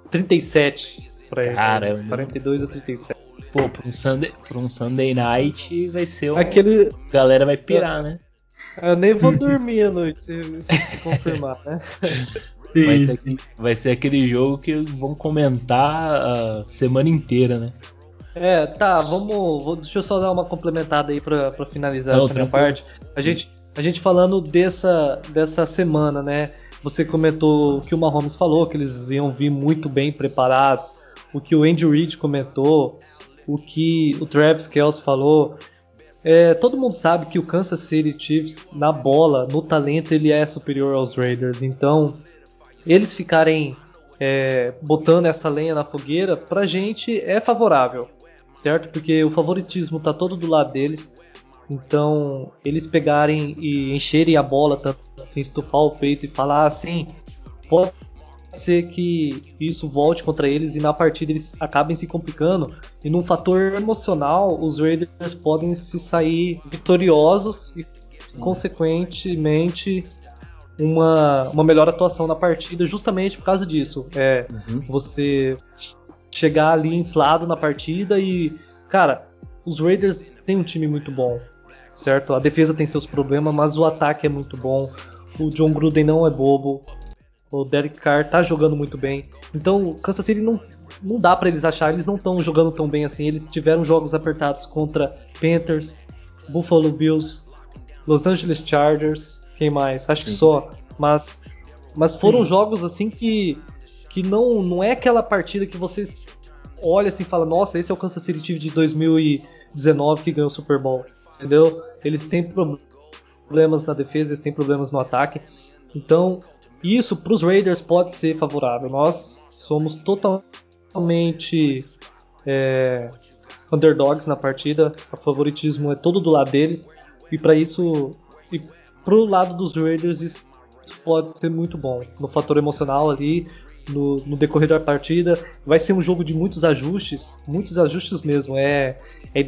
37 para eles. 42 a 37. Pô, para um Sunday, para um Sunday Night vai ser um Aquele galera vai pirar, né? Eu nem vou dormir à noite se, se, confirmar, né? Vai ser, vai ser, aquele jogo que vão comentar a semana inteira, né? É, tá, vamos. Vou, deixa eu só dar uma complementada aí pra, pra finalizar Não, essa minha parte. A gente, a gente falando dessa, dessa semana, né? Você comentou que o Mahomes falou que eles iam vir muito bem preparados. O que o Andy Reid comentou. O que o Travis Kelce falou. É, todo mundo sabe que o Kansas City Chiefs, na bola, no talento, ele é superior aos Raiders. Então, eles ficarem é, botando essa lenha na fogueira, pra gente é favorável, certo? Porque o favoritismo tá todo do lado deles. Então, eles pegarem e encherem a bola, assim, estufar o peito e falar assim, pode ser que isso volte contra eles e na partida eles acabem se complicando. E num fator emocional, os Raiders podem se sair vitoriosos e, consequentemente, uma, uma melhor atuação na partida justamente por causa disso. É uhum. você chegar ali inflado na partida e, cara, os Raiders têm um time muito bom. certo? A defesa tem seus problemas, mas o ataque é muito bom. O John Gruden não é bobo. O Derek Carr tá jogando muito bem. Então, o Kansas City não, não dá para eles achar, eles não estão jogando tão bem assim. Eles tiveram jogos apertados contra Panthers, Buffalo Bills, Los Angeles Chargers, quem mais? Acho que só. Mas, mas foram Sim. jogos assim que, que não, não é aquela partida que você olha assim e fala: Nossa, esse é o Kansas City Chiefs de 2019 que ganhou o Super Bowl. Entendeu? Eles têm problemas na defesa, eles têm problemas no ataque. Então, isso para os Raiders pode ser favorável. Nós somos totalmente é, underdogs na partida. O favoritismo é todo do lado deles. E para isso, e pro lado dos Raiders, isso pode ser muito bom. No fator emocional ali, no, no, decorrer da partida. Vai ser um jogo de muitos ajustes, muitos ajustes mesmo. É, é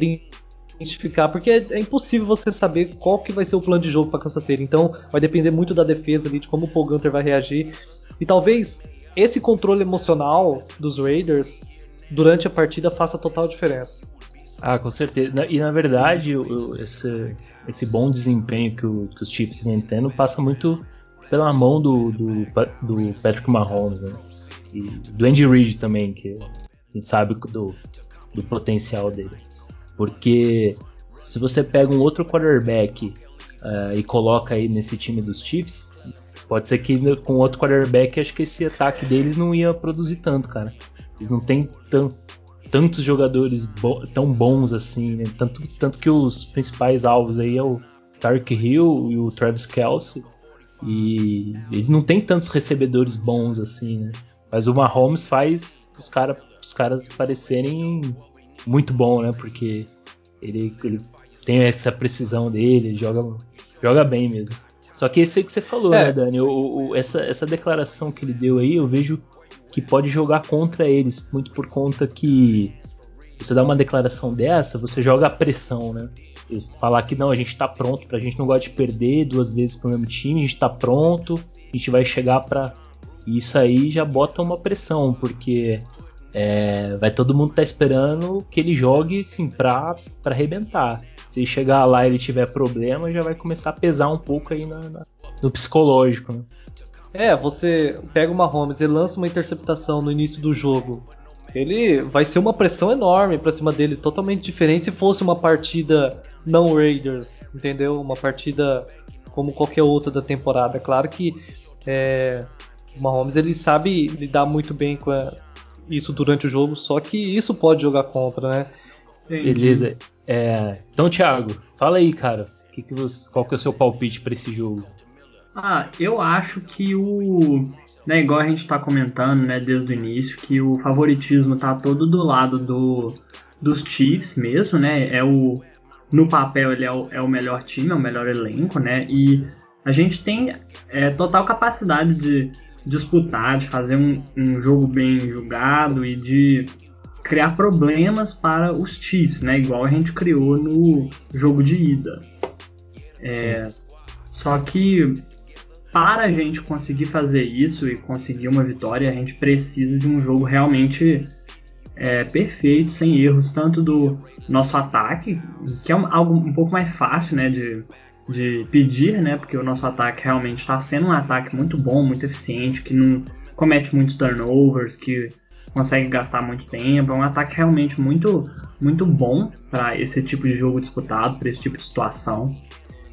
identificar, porque é, é, impossível você saber qual que vai ser o plano de jogo para Kansas City. Então, vai depender muito da defesa ali, de como o Paul Gunter vai reagir. E talvez esse controle emocional dos Raiders durante a partida faça total diferença. Ah, com certeza. E na verdade, esse, esse bom desempenho que, o, que os Chiefs vem tendo passa muito pela mão do, do, do Patrick Mahomes, né? E do Andy Reid também, que a gente sabe do, do potencial dele. Porque se você pega um outro quarterback uh, e coloca aí nesse time dos Chiefs, pode ser que com outro quarterback acho que esse ataque deles não ia produzir tanto, cara. Eles não têm tantos jogadores bo tão bons assim, né? tanto, tanto que os principais alvos aí é o Tark Hill e o Travis Kelsey. E eles não tem tantos recebedores bons assim, né? Mas o Mahomes faz os, cara, os caras parecerem muito bom, né? Porque ele, ele tem essa precisão dele, ele joga, joga bem mesmo. Só que esse aí que você falou, é. né, Dani? O, o, essa, essa declaração que ele deu aí, eu vejo que pode jogar contra eles, muito por conta que você dá uma declaração dessa, você joga a pressão, né? Falar que não, a gente tá pronto, pra gente não gosta de perder duas vezes pro mesmo time, a gente tá pronto, a gente vai chegar pra. Isso aí já bota uma pressão, porque é, vai todo mundo tá esperando que ele jogue assim, pra, pra arrebentar. Se chegar lá e ele tiver problema, já vai começar a pesar um pouco aí na, na, no psicológico. Né? É, você pega uma Mahomes e lança uma interceptação no início do jogo. Ele vai ser uma pressão enorme pra cima dele, totalmente diferente se fosse uma partida não Raiders, entendeu? Uma partida como qualquer outra da temporada. Claro que é, o Mahomes ele sabe lidar muito bem com a, isso durante o jogo, só que isso pode jogar contra, né? Beleza. É, então, Thiago, fala aí, cara. Que que você, qual que é o seu palpite para esse jogo? Ah, eu acho que o. Né, igual a gente tá comentando, né, desde o início, que o favoritismo tá todo do lado do, dos Chiefs mesmo, né? É o. No papel ele é o, é o melhor time, é o melhor elenco, né? E a gente tem é, total capacidade de disputar, de fazer um, um jogo bem jogado e de criar problemas para os Chiefs, né? Igual a gente criou no jogo de ida. É, só que para a gente conseguir fazer isso e conseguir uma vitória, a gente precisa de um jogo realmente é, perfeito, sem erros, tanto do nosso ataque, que é um, algo um pouco mais fácil, né, de de pedir, né? Porque o nosso ataque realmente está sendo um ataque muito bom, muito eficiente, que não comete muitos turnovers, que consegue gastar muito tempo. É um ataque realmente muito, muito bom para esse tipo de jogo disputado, para esse tipo de situação.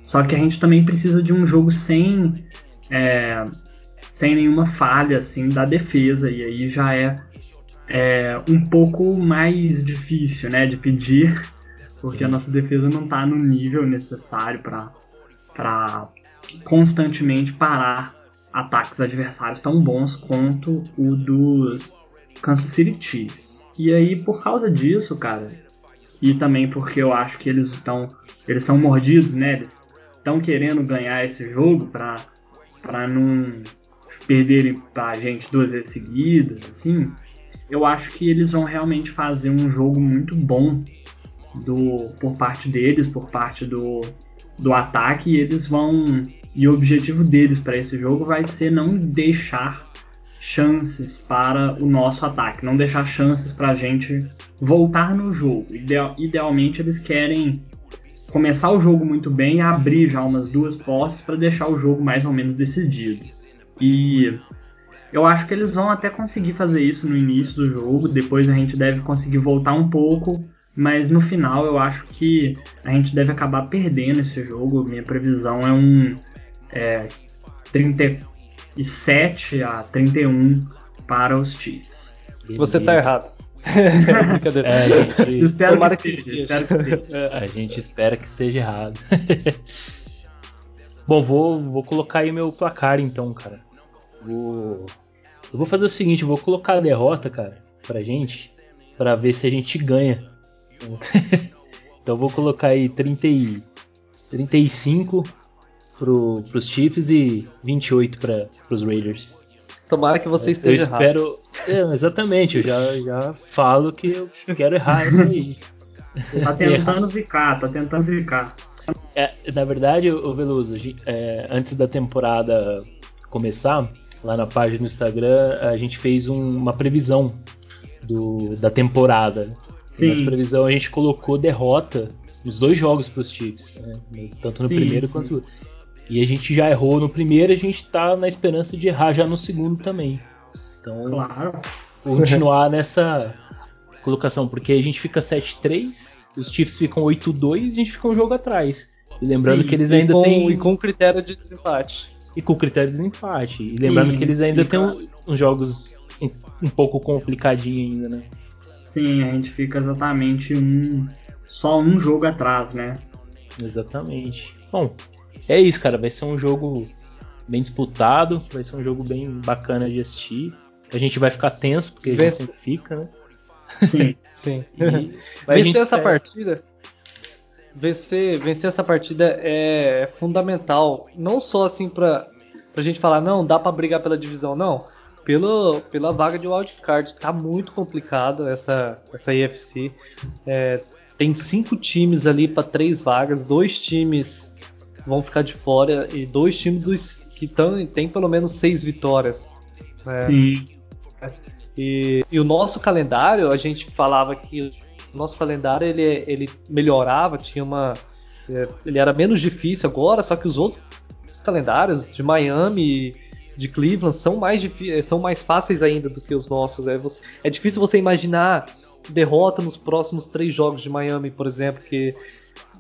Só que a gente também precisa de um jogo sem, é, sem nenhuma falha assim da defesa e aí já é, é um pouco mais difícil, né, de pedir porque a nossa defesa não está no nível necessário para para constantemente parar ataques adversários tão bons quanto o dos Kansas City Chiefs. E aí, por causa disso, cara, e também porque eu acho que eles estão eles estão mordidos, né? Eles estão querendo ganhar esse jogo para para não perderem pra gente duas vezes seguidas, assim. Eu acho que eles vão realmente fazer um jogo muito bom do por parte deles, por parte do do ataque e eles vão. E o objetivo deles para esse jogo vai ser não deixar chances para o nosso ataque, não deixar chances para a gente voltar no jogo. Ideal, idealmente eles querem começar o jogo muito bem e abrir já umas duas posses para deixar o jogo mais ou menos decidido. E eu acho que eles vão até conseguir fazer isso no início do jogo, depois a gente deve conseguir voltar um pouco, mas no final eu acho que a gente deve acabar perdendo esse jogo. Minha previsão é um é, 37 a 31 para os Chiefs. Você tá errado. Brincadeira. É, a gente... espero que, que esteja. Espero que esteja. A gente espera que esteja errado. Bom, vou, vou colocar aí meu placar então, cara. Vou, eu vou fazer o seguinte, vou colocar a derrota, cara, pra gente, pra ver se a gente ganha. então vou colocar aí 30 e, 35 pro, pros Chiefs e 28 para pros Raiders. Tomara que você esteja eu espero, é, exatamente, eu já, já falo que eu quero errar isso aí. Tá tentando ficar, tá tentando ficar. É, na verdade, o Veloso, é, antes da temporada começar, lá na página do Instagram, a gente fez um, uma previsão do, da temporada. Sim. Nessa previsão a gente colocou derrota nos dois jogos para os Chiefs, né? tanto no sim, primeiro sim. quanto no segundo. E a gente já errou no primeiro, a gente está na esperança de errar já no segundo também. Então, claro. continuar nessa colocação, porque a gente fica 7-3, os Chiefs ficam 8-2 e a gente fica um jogo atrás. E lembrando Sim, que eles ainda têm. E com critério de desempate. E com critério de desempate. E lembrando Sim, que eles ainda têm uns jogos um pouco complicadinhos ainda, né? Sim, a gente fica exatamente um. Só um jogo atrás, né? Exatamente. Bom, é isso, cara. Vai ser um jogo bem disputado, vai ser um jogo bem bacana de assistir. A gente vai ficar tenso, porque a gente sempre fica, né? Sim, sim. E vencer essa partida. Vencer, vencer essa partida é fundamental. Não só assim pra, pra gente falar, não, dá para brigar pela divisão, não. Pelo, pela vaga de wildcard. Tá muito complicado essa, essa IFC. É, tem cinco times ali para três vagas, dois times vão ficar de fora e dois times dos, que tão, tem pelo menos seis vitórias. É, Sim. E, e, o nosso calendário, a gente falava que o nosso calendário ele, ele melhorava, tinha uma. É, ele era menos difícil agora, só que os outros calendários de Miami de Cleveland são mais, são mais fáceis ainda do que os nossos. É, você, é difícil você imaginar derrota nos próximos três jogos de Miami, por exemplo, que.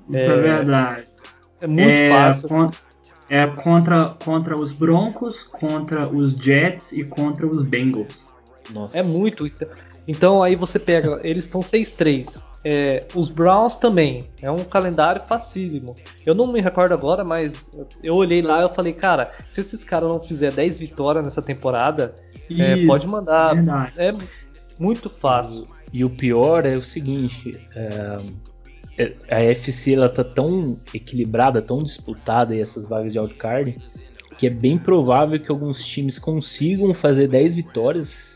Isso é, é verdade. É muito é, fácil. Contra, é contra, contra os Broncos, contra os Jets e contra os Bengals. Nossa. É muito. Então aí você pega, eles estão 6-3. É, os Browns também. É um calendário facílimo. Eu não me recordo agora, mas eu olhei lá e eu falei, cara, se esses caras não fizer 10 vitórias nessa temporada, é, Isso, é, pode mandar. Verdade. É muito fácil. E o pior é o seguinte. É, é a FC ela tá tão equilibrada, tão disputada e essas vagas de wildcard, que é bem provável que alguns times consigam fazer 10 vitórias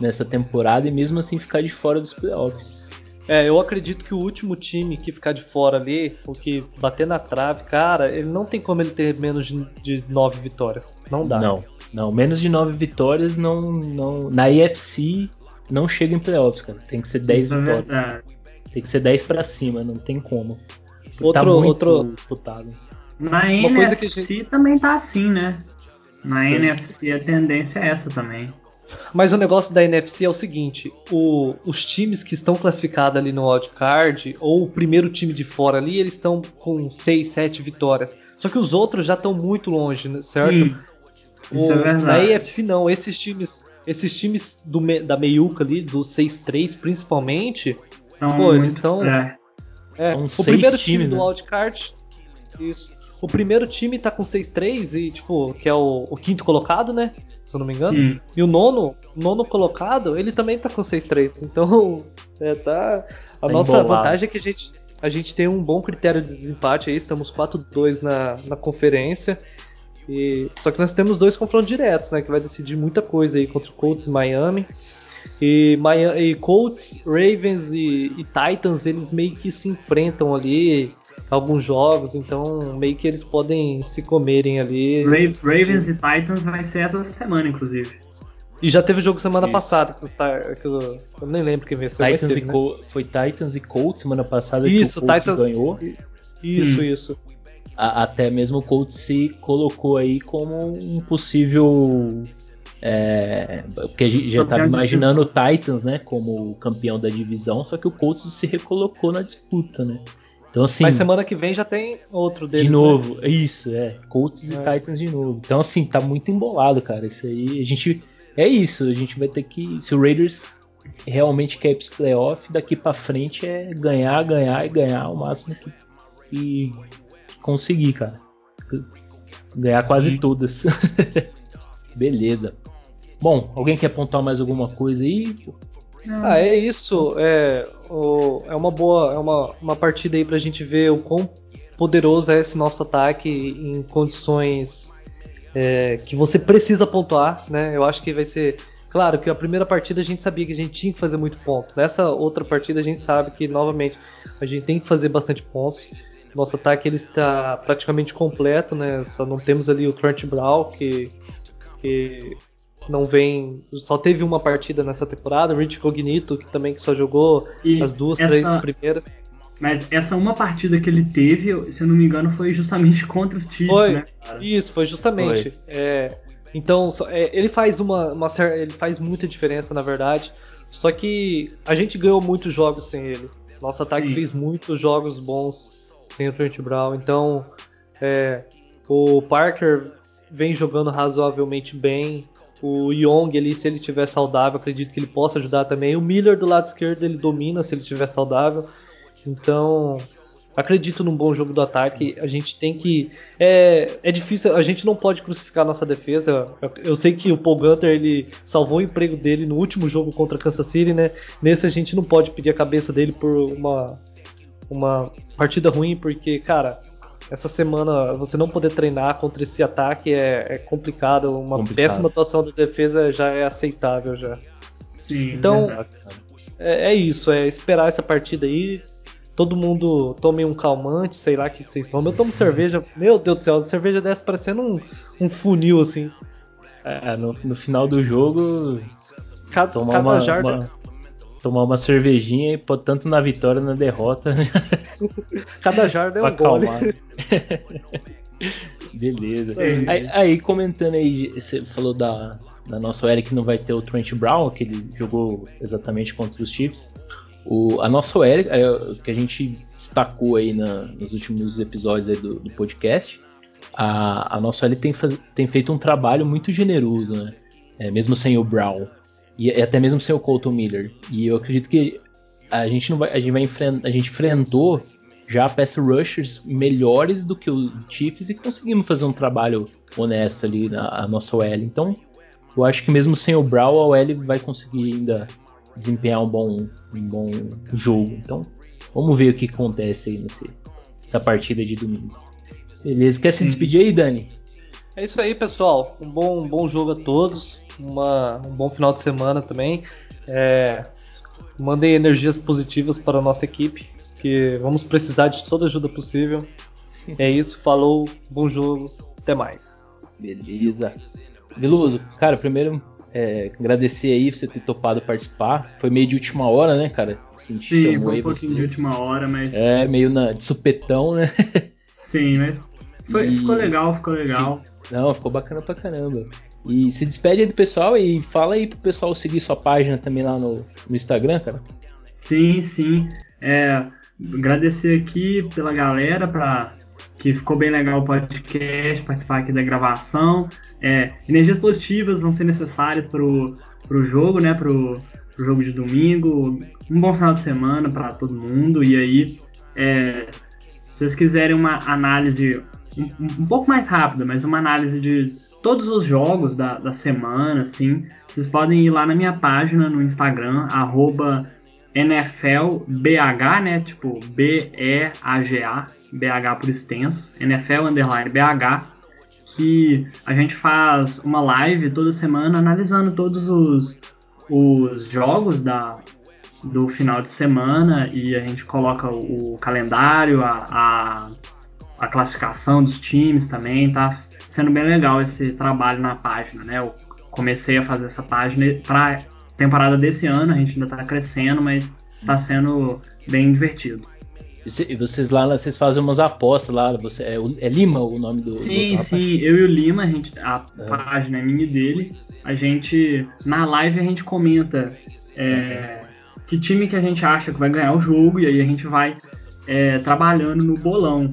nessa temporada e mesmo assim ficar de fora dos playoffs. É, eu acredito que o último time que ficar de fora ali, o que bater na trave, cara, ele não tem como ele ter menos de nove vitórias. Não dá. Não, não, menos de nove vitórias não, não na IFC não chega em playoffs, cara. Tem que ser 10 é vitórias. É tem que ser 10 para cima, não tem como. Outro, tá outro disputado. Na Uma NFC gente... também tá assim, né? Na Sim. NFC a tendência é essa também. Mas o negócio da NFC é o seguinte: o, os times que estão classificados ali no wildcard, ou o primeiro time de fora ali, eles estão com 6, 7 vitórias. Só que os outros já estão muito longe, né, certo? Sim, isso o, é verdade. Na AFC não, esses times, esses times do, da meiuca ali, do 6-3 principalmente, São pô, eles estão. É. É, o primeiro time do né? wildcard. Isso. O primeiro time tá com 6-3 e, tipo, que é o, o quinto colocado, né? Se eu não me engano. Sim. E o nono, nono colocado, ele também tá com 6-3. Então, é, tá. A tá nossa embolado. vantagem é que a gente, a gente tem um bom critério de desempate aí, estamos 4-2 na, na conferência. E, só que nós temos dois confrontos diretos, né? Que vai decidir muita coisa aí contra o Colts e Miami. E, Miami, e Colts, Ravens e, e, Titans, eles meio que se enfrentam ali alguns jogos, então meio que eles podem se comerem ali. Ravens e Titans vai ser essa semana, inclusive. E já teve jogo semana Isso. passada, que, que eu, eu, nem lembro quem venceu. Titans teve, né? Foi Titans e Colts semana passada Isso, que o Colts Titans, ganhou. Isso, isso. A, até mesmo o Colts se colocou aí como um possível. É, porque a gente já estava imaginando o Titans, né, como campeão da divisão, só que o Colts se recolocou na disputa, né? Então assim. Mas semana que vem já tem outro deles. De novo, né? isso, é. Colts é. e Titans de novo. Então assim, tá muito embolado, cara. Isso aí, a gente é isso, a gente vai ter que se o Raiders realmente quer ir pros playoff, daqui para frente é ganhar, ganhar e ganhar o máximo que, que conseguir, cara. Ganhar quase todas. Beleza. Bom, alguém quer apontar mais alguma coisa aí? Ah, é isso. É, o, é uma boa, é uma, uma partida aí pra gente ver o quão poderoso é esse nosso ataque em condições é, que você precisa pontuar, né? Eu acho que vai ser. Claro que a primeira partida a gente sabia que a gente tinha que fazer muito ponto. Nessa outra partida a gente sabe que novamente a gente tem que fazer bastante pontos. Nosso ataque ele está praticamente completo, né? Só não temos ali o Trent Brown que, que não vem, só teve uma partida nessa temporada. O Rich Cognito que também que só jogou e as duas, essa, três primeiras. Mas essa uma partida que ele teve, se eu não me engano, foi justamente contra os Chiefs, foi, né? Cara? Isso, foi justamente. Foi. É, então, é, ele faz uma, uma, ele faz muita diferença, na verdade. Só que a gente ganhou muitos jogos sem ele. Nosso ataque Sim. fez muitos jogos bons sem o Trent Brown. Então, é, o Parker vem jogando razoavelmente bem. O Young ali, se ele estiver saudável, acredito que ele possa ajudar também. O Miller do lado esquerdo, ele domina se ele estiver saudável. Então, acredito num bom jogo do ataque. A gente tem que. É, é difícil, a gente não pode crucificar nossa defesa. Eu, eu, sei que o Paul Gunter ele salvou o emprego dele no último jogo contra Kansas City, né? Nesse a gente não pode pedir a cabeça dele por uma, uma partida ruim, porque, cara. Essa semana você não poder treinar contra esse ataque é, é complicado. Uma complicado. péssima atuação da defesa já é aceitável já. Sim, então é, é, isso, é esperar essa partida aí, todo mundo tome um calmante, sei lá o que vocês tomam. Eu tomo cerveja, meu Deus do céu, a cerveja dessa parecendo um, um funil assim. É, no, no final do jogo, cada, tomar, cada uma, jarda... uma, tomar uma cervejinha e pôr tanto na vitória na derrota. cada jarda é um gole. Beleza. Aí, aí, comentando aí, você falou da, da nossa Eric que não vai ter o Trent Brown, que ele jogou exatamente contra os Chiefs. O, a nossa OL, é, que a gente destacou aí na, nos últimos episódios do, do, podcast, a, a nossa OL tem, tem, feito um trabalho muito generoso, né? É, mesmo sem o Brown. E, e, até mesmo sem o Colton Miller. E eu acredito que a gente não vai. A gente vai enfrentar. A gente enfrentou já pass rushers melhores do que o Chiefs e conseguimos fazer um trabalho honesto ali na nossa OL. Então, eu acho que mesmo sem o Brown, a OL vai conseguir ainda desempenhar um bom, um bom jogo. Então, vamos ver o que acontece aí nesse, nessa partida de domingo. Beleza, quer se despedir aí, Dani? É isso aí, pessoal. Um bom, um bom jogo a todos. Uma, um bom final de semana também. É, mandei energias positivas para a nossa equipe, que vamos precisar de toda ajuda possível. É isso, falou, bom jogo, até mais. Beleza. Veloso, cara, primeiro é, agradecer aí você ter topado participar. Foi meio de última hora, né, cara? A gente Sim, chamou foi um pouquinho você. de última hora, mas. É, meio na, de supetão, né? Sim, mas foi, e... ficou legal, ficou legal. Sim. Não, ficou bacana pra caramba. E se despede aí do pessoal e fala aí pro pessoal seguir sua página também lá no, no Instagram, cara. Sim, sim. É, agradecer aqui pela galera pra, que ficou bem legal o podcast, participar aqui da gravação. É, energias positivas vão ser necessárias para o jogo, né? Para o jogo de domingo. Um bom final de semana para todo mundo. E aí, é, se vocês quiserem uma análise um, um, pouco mais rápida, mas uma análise de todos os jogos da, da semana, assim, vocês podem ir lá na minha página no Instagram, NFLBH, né? Tipo B-E-A-G-A, BH por extenso, NFL underline BH, que a gente faz uma live toda semana analisando todos os, os jogos da, do final de semana e a gente coloca o, o calendário, a, a, a, classificação dos times também, tá sendo bem legal esse trabalho na página, né? Eu comecei a fazer essa página para temporada desse ano, a gente ainda está crescendo, mas está sendo bem divertido. E vocês lá, vocês fazem umas apostas lá, você, é, é Lima o nome do. Sim, do sim, eu e o Lima, a, gente, a é. página é minha dele. A gente. Na live a gente comenta é, que time que a gente acha que vai ganhar o jogo, e aí a gente vai é, trabalhando no bolão.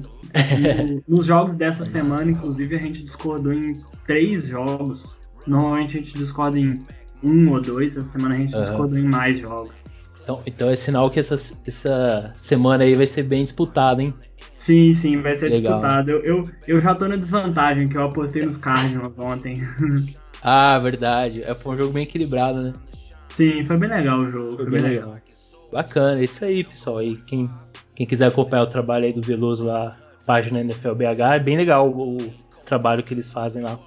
No, nos jogos dessa semana, inclusive, a gente discordou em três jogos. Normalmente a gente discorda em um ou dois, essa semana a gente uhum. discordou em mais jogos. Então, então é sinal que essa, essa semana aí vai ser bem disputada, hein? Sim, sim, vai ser Legal. disputado. Eu, eu, eu, já tô na desvantagem, que eu apostei nos Cardinals ontem. ah, verdade. É, foi um jogo bem equilibrado, né? Sim, foi bem legal o jogo. Foi, foi bem legal. legal. Bacana, é isso aí, pessoal. Aí, quem, quem quiser acompanhar o trabalho aí do Veloso lá, página NFLBH, é bem legal o, o trabalho que eles fazem lá.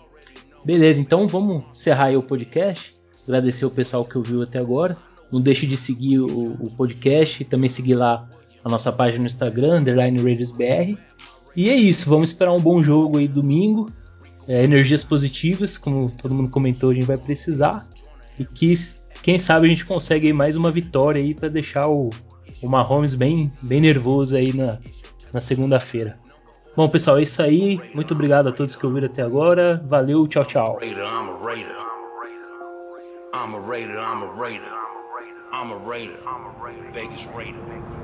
Beleza, então vamos encerrar aí o podcast. Agradecer o pessoal que ouviu até agora. Não deixe de seguir o, o podcast e também seguir lá a nossa página no Instagram, Underline BR. E é isso, vamos esperar um bom jogo aí domingo. É, energias positivas, como todo mundo comentou, a gente vai precisar. E que, quem sabe, a gente consegue mais uma vitória aí para deixar o, o Mahomes bem, bem nervoso aí na, na segunda-feira. Bom, pessoal, é isso aí. Muito obrigado a todos que ouviram até agora. Valeu, tchau, tchau. I'm a raider, I'm a raider. I'm a raider. I'm a raider. Vegas raider.